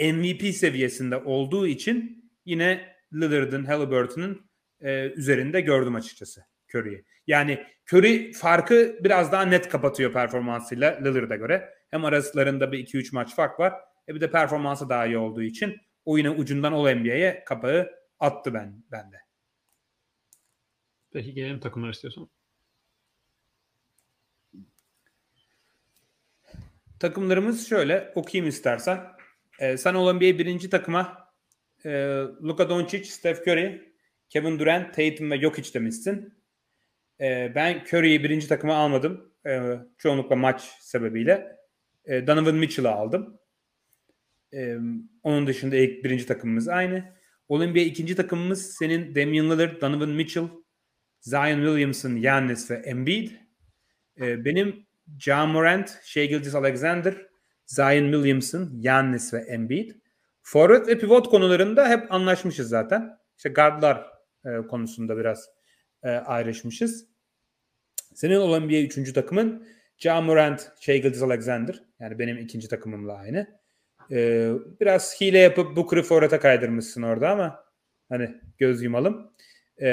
B: MVP seviyesinde olduğu için yine Lillard'ın, Halliburton'un e, üzerinde gördüm açıkçası Curry'i. Yani Curry farkı biraz daha net kapatıyor performansıyla Lillard'a göre. Hem araslarında bir 2-3 maç fark var. E bir de performansı daha iyi olduğu için o yine ucundan All NBA'ye kapağı attı ben bende.
C: Peki gelelim takımlar istiyorsan.
B: Takımlarımız şöyle okuyayım istersen. Ee, sen All NBA birinci takıma e, Luka Doncic, Steph Curry, Kevin Durant, Tatum ve Jokic demişsin. Ee, ben Curry'yi birinci takıma almadım. Ee, çoğunlukla maç sebebiyle. Ee, Donovan Mitchell'ı aldım. Ee, onun dışında ilk birinci takımımız aynı. NBA ikinci takımımız senin Damian Lillard, Donovan Mitchell, Zion Williamson, Giannis ve Embiid. Ee, benim Ja Morant, Shea Gilgis Alexander, Zion Williamson, Giannis ve Embiid. Forvet ve pivot konularında hep anlaşmışız zaten. İşte guardlar e, konusunda biraz e, ayrışmışız. Senin olan NBA üçüncü takımın Ja Morant, Shea Gilgis Alexander. Yani benim ikinci takımımla aynı. E, biraz hile yapıp Booker'ı forvete kaydırmışsın orada ama hani göz yumalım. E,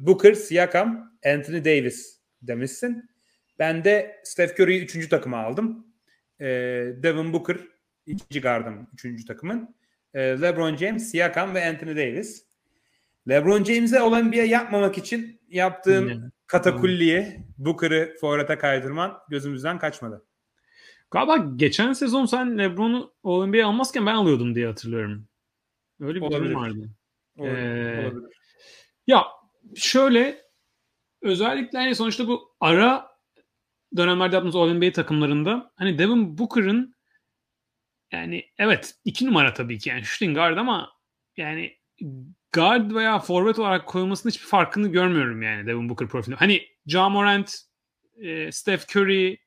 B: Booker, Siakam, Anthony Davis demişsin. Ben de Steph Curry'yi üçüncü takıma aldım. E, Devin Booker ikinci gardım üçüncü takımın. E, LeBron James, Siakam ve Anthony Davis. LeBron James'e olan bir yapmamak için yaptığım
C: Yine.
B: katakulliye Booker'ı forvete kaydırman gözümüzden kaçmadı.
C: Galiba geçen sezon sen LeBron'u All-NBA'ye almazken ben alıyordum diye hatırlıyorum. Öyle bir
B: Olabilir.
C: durum vardı.
B: Olabilir,
C: Ee,
B: olabilir.
C: Ya şöyle özellikle hani sonuçta bu ara dönemlerde yaptığımız All-NBA takımlarında hani Devin Booker'ın yani evet iki numara tabii ki yani shooting guard ama yani guard veya forvet olarak koyulmasının hiçbir farkını görmüyorum yani Devin Booker profilinde. Hani Ja Morant, e, Steph Curry,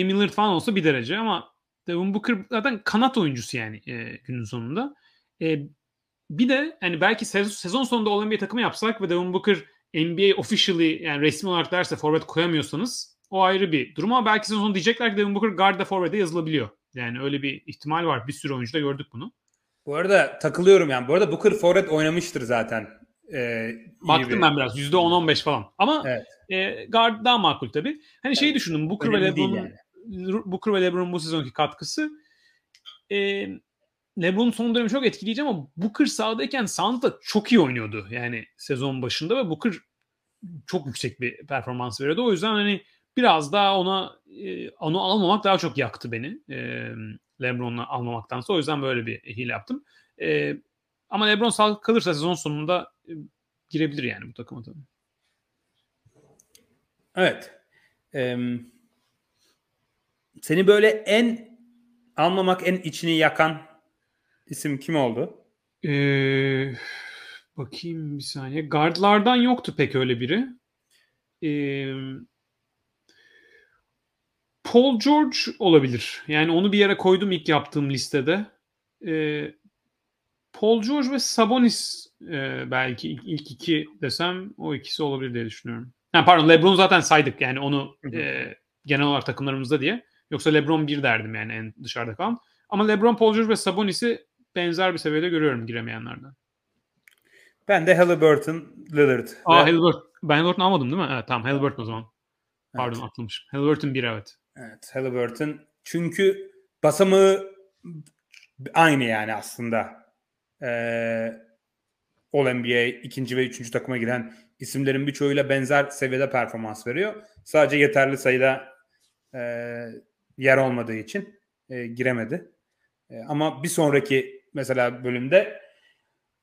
C: Damian Lillard falan olsa bir derece ama Devin Booker zaten kanat oyuncusu yani e, günün sonunda. E, bir de hani belki sezon, sezon sonunda All NBA takımı yapsak ve Devin Booker NBA officially yani resmi olarak derse forvet koyamıyorsanız o ayrı bir durum ama belki sezon sonu diyecekler ki Devin Booker guard'da forvet'e yazılabiliyor. Yani öyle bir ihtimal var. Bir sürü oyuncuda gördük bunu.
B: Bu arada takılıyorum yani. Bu arada Booker forvet oynamıştır zaten. Ee,
C: Baktım
B: bir...
C: ben biraz. %10-15 falan. Ama
B: Evet.
C: e, guard daha makul tabii. Hani şeyi düşündüm. Booker ve
B: Önemli değil
C: LeBron'un
B: yani.
C: Booker ve LeBron'un bu sezonki katkısı e, LeBron'un son dönemi çok etkileyici ama Booker sahadayken Suns'da çok iyi oynuyordu. Yani sezon başında ve Booker çok yüksek bir performans veriyordu. O yüzden hani biraz daha ona e, onu almamak daha çok yaktı beni. E, LeBron'la almamaktansa. O yüzden böyle bir hile yaptım. E, ama LeBron sağlıklı kalırsa sezon sonunda e, girebilir yani bu takıma tabii.
B: Evet. Ee, seni böyle en almamak en içini yakan isim kim oldu?
C: Ee, bakayım bir saniye. Guardlardan yoktu pek öyle biri. Ee, Paul George olabilir. Yani onu bir yere koydum ilk yaptığım listede. Ee, Paul George ve Sabonis e, belki ilk, ilk iki desem o ikisi olabilir diye düşünüyorum. Ha, pardon LeBron zaten saydık yani onu e, genel olarak takımlarımızda diye. Yoksa LeBron bir derdim yani en dışarıda kalan. Ama LeBron, Paul George ve Sabonis'i benzer bir seviyede görüyorum giremeyenlerden.
B: Ben de Halliburton, Lillard.
C: Aa
B: ve-
C: Halliburton. Ben Halliburton almadım değil mi? Evet tamam Halliburton o zaman. Pardon
B: Evet.
C: atlamışım. Halliburton bir evet.
B: Evet, Halliburton. Çünkü basamağı aynı yani aslında. Ee, All NBA ikinci ve üçüncü takıma giren isimlerin birçoğuyla benzer seviyede performans veriyor. Sadece yeterli sayıda e, yer olmadığı için e, giremedi. E, ama bir sonraki mesela bölümde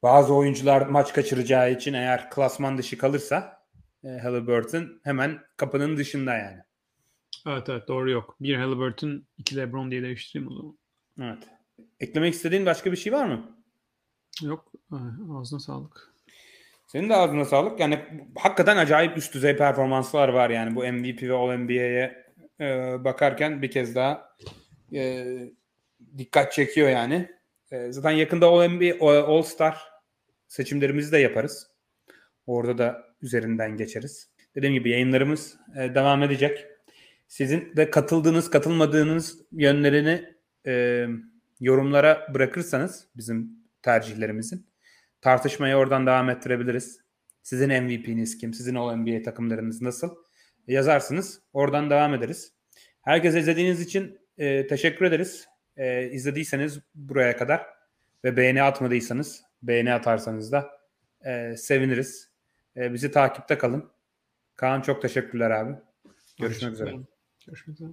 B: bazı oyuncular maç kaçıracağı için eğer klasman dışı kalırsa e, Halliburton hemen kapının dışında yani.
C: Evet evet doğru yok. Bir Halliburton, iki LeBron diye değiştireyim o zaman.
B: Evet. Eklemek istediğin başka bir şey var mı?
C: Yok. Ay, Ağzına sağlık.
B: Senin de ağzına sağlık. Yani hakikaten acayip üst düzey performanslar var yani bu MVP ve All NBA'ye e, bakarken bir kez daha e, dikkat çekiyor yani. E, zaten yakında All NBA, All Star seçimlerimizi de yaparız. Orada da üzerinden geçeriz. Dediğim gibi yayınlarımız e, devam edecek. Sizin de katıldığınız, katılmadığınız yönlerini e, yorumlara bırakırsanız bizim tercihlerimizin tartışmayı oradan devam ettirebiliriz. Sizin MVP'niz kim? Sizin All NBA takımlarınız nasıl? Yazarsınız. Oradan devam ederiz. Herkese izlediğiniz için e, teşekkür ederiz. E, izlediyseniz buraya kadar ve beğeni atmadıysanız beğeni atarsanız da e, seviniriz. E, bizi takipte kalın. Kaan çok teşekkürler abi. Görüşmek üzere.
C: Görüşmek üzere.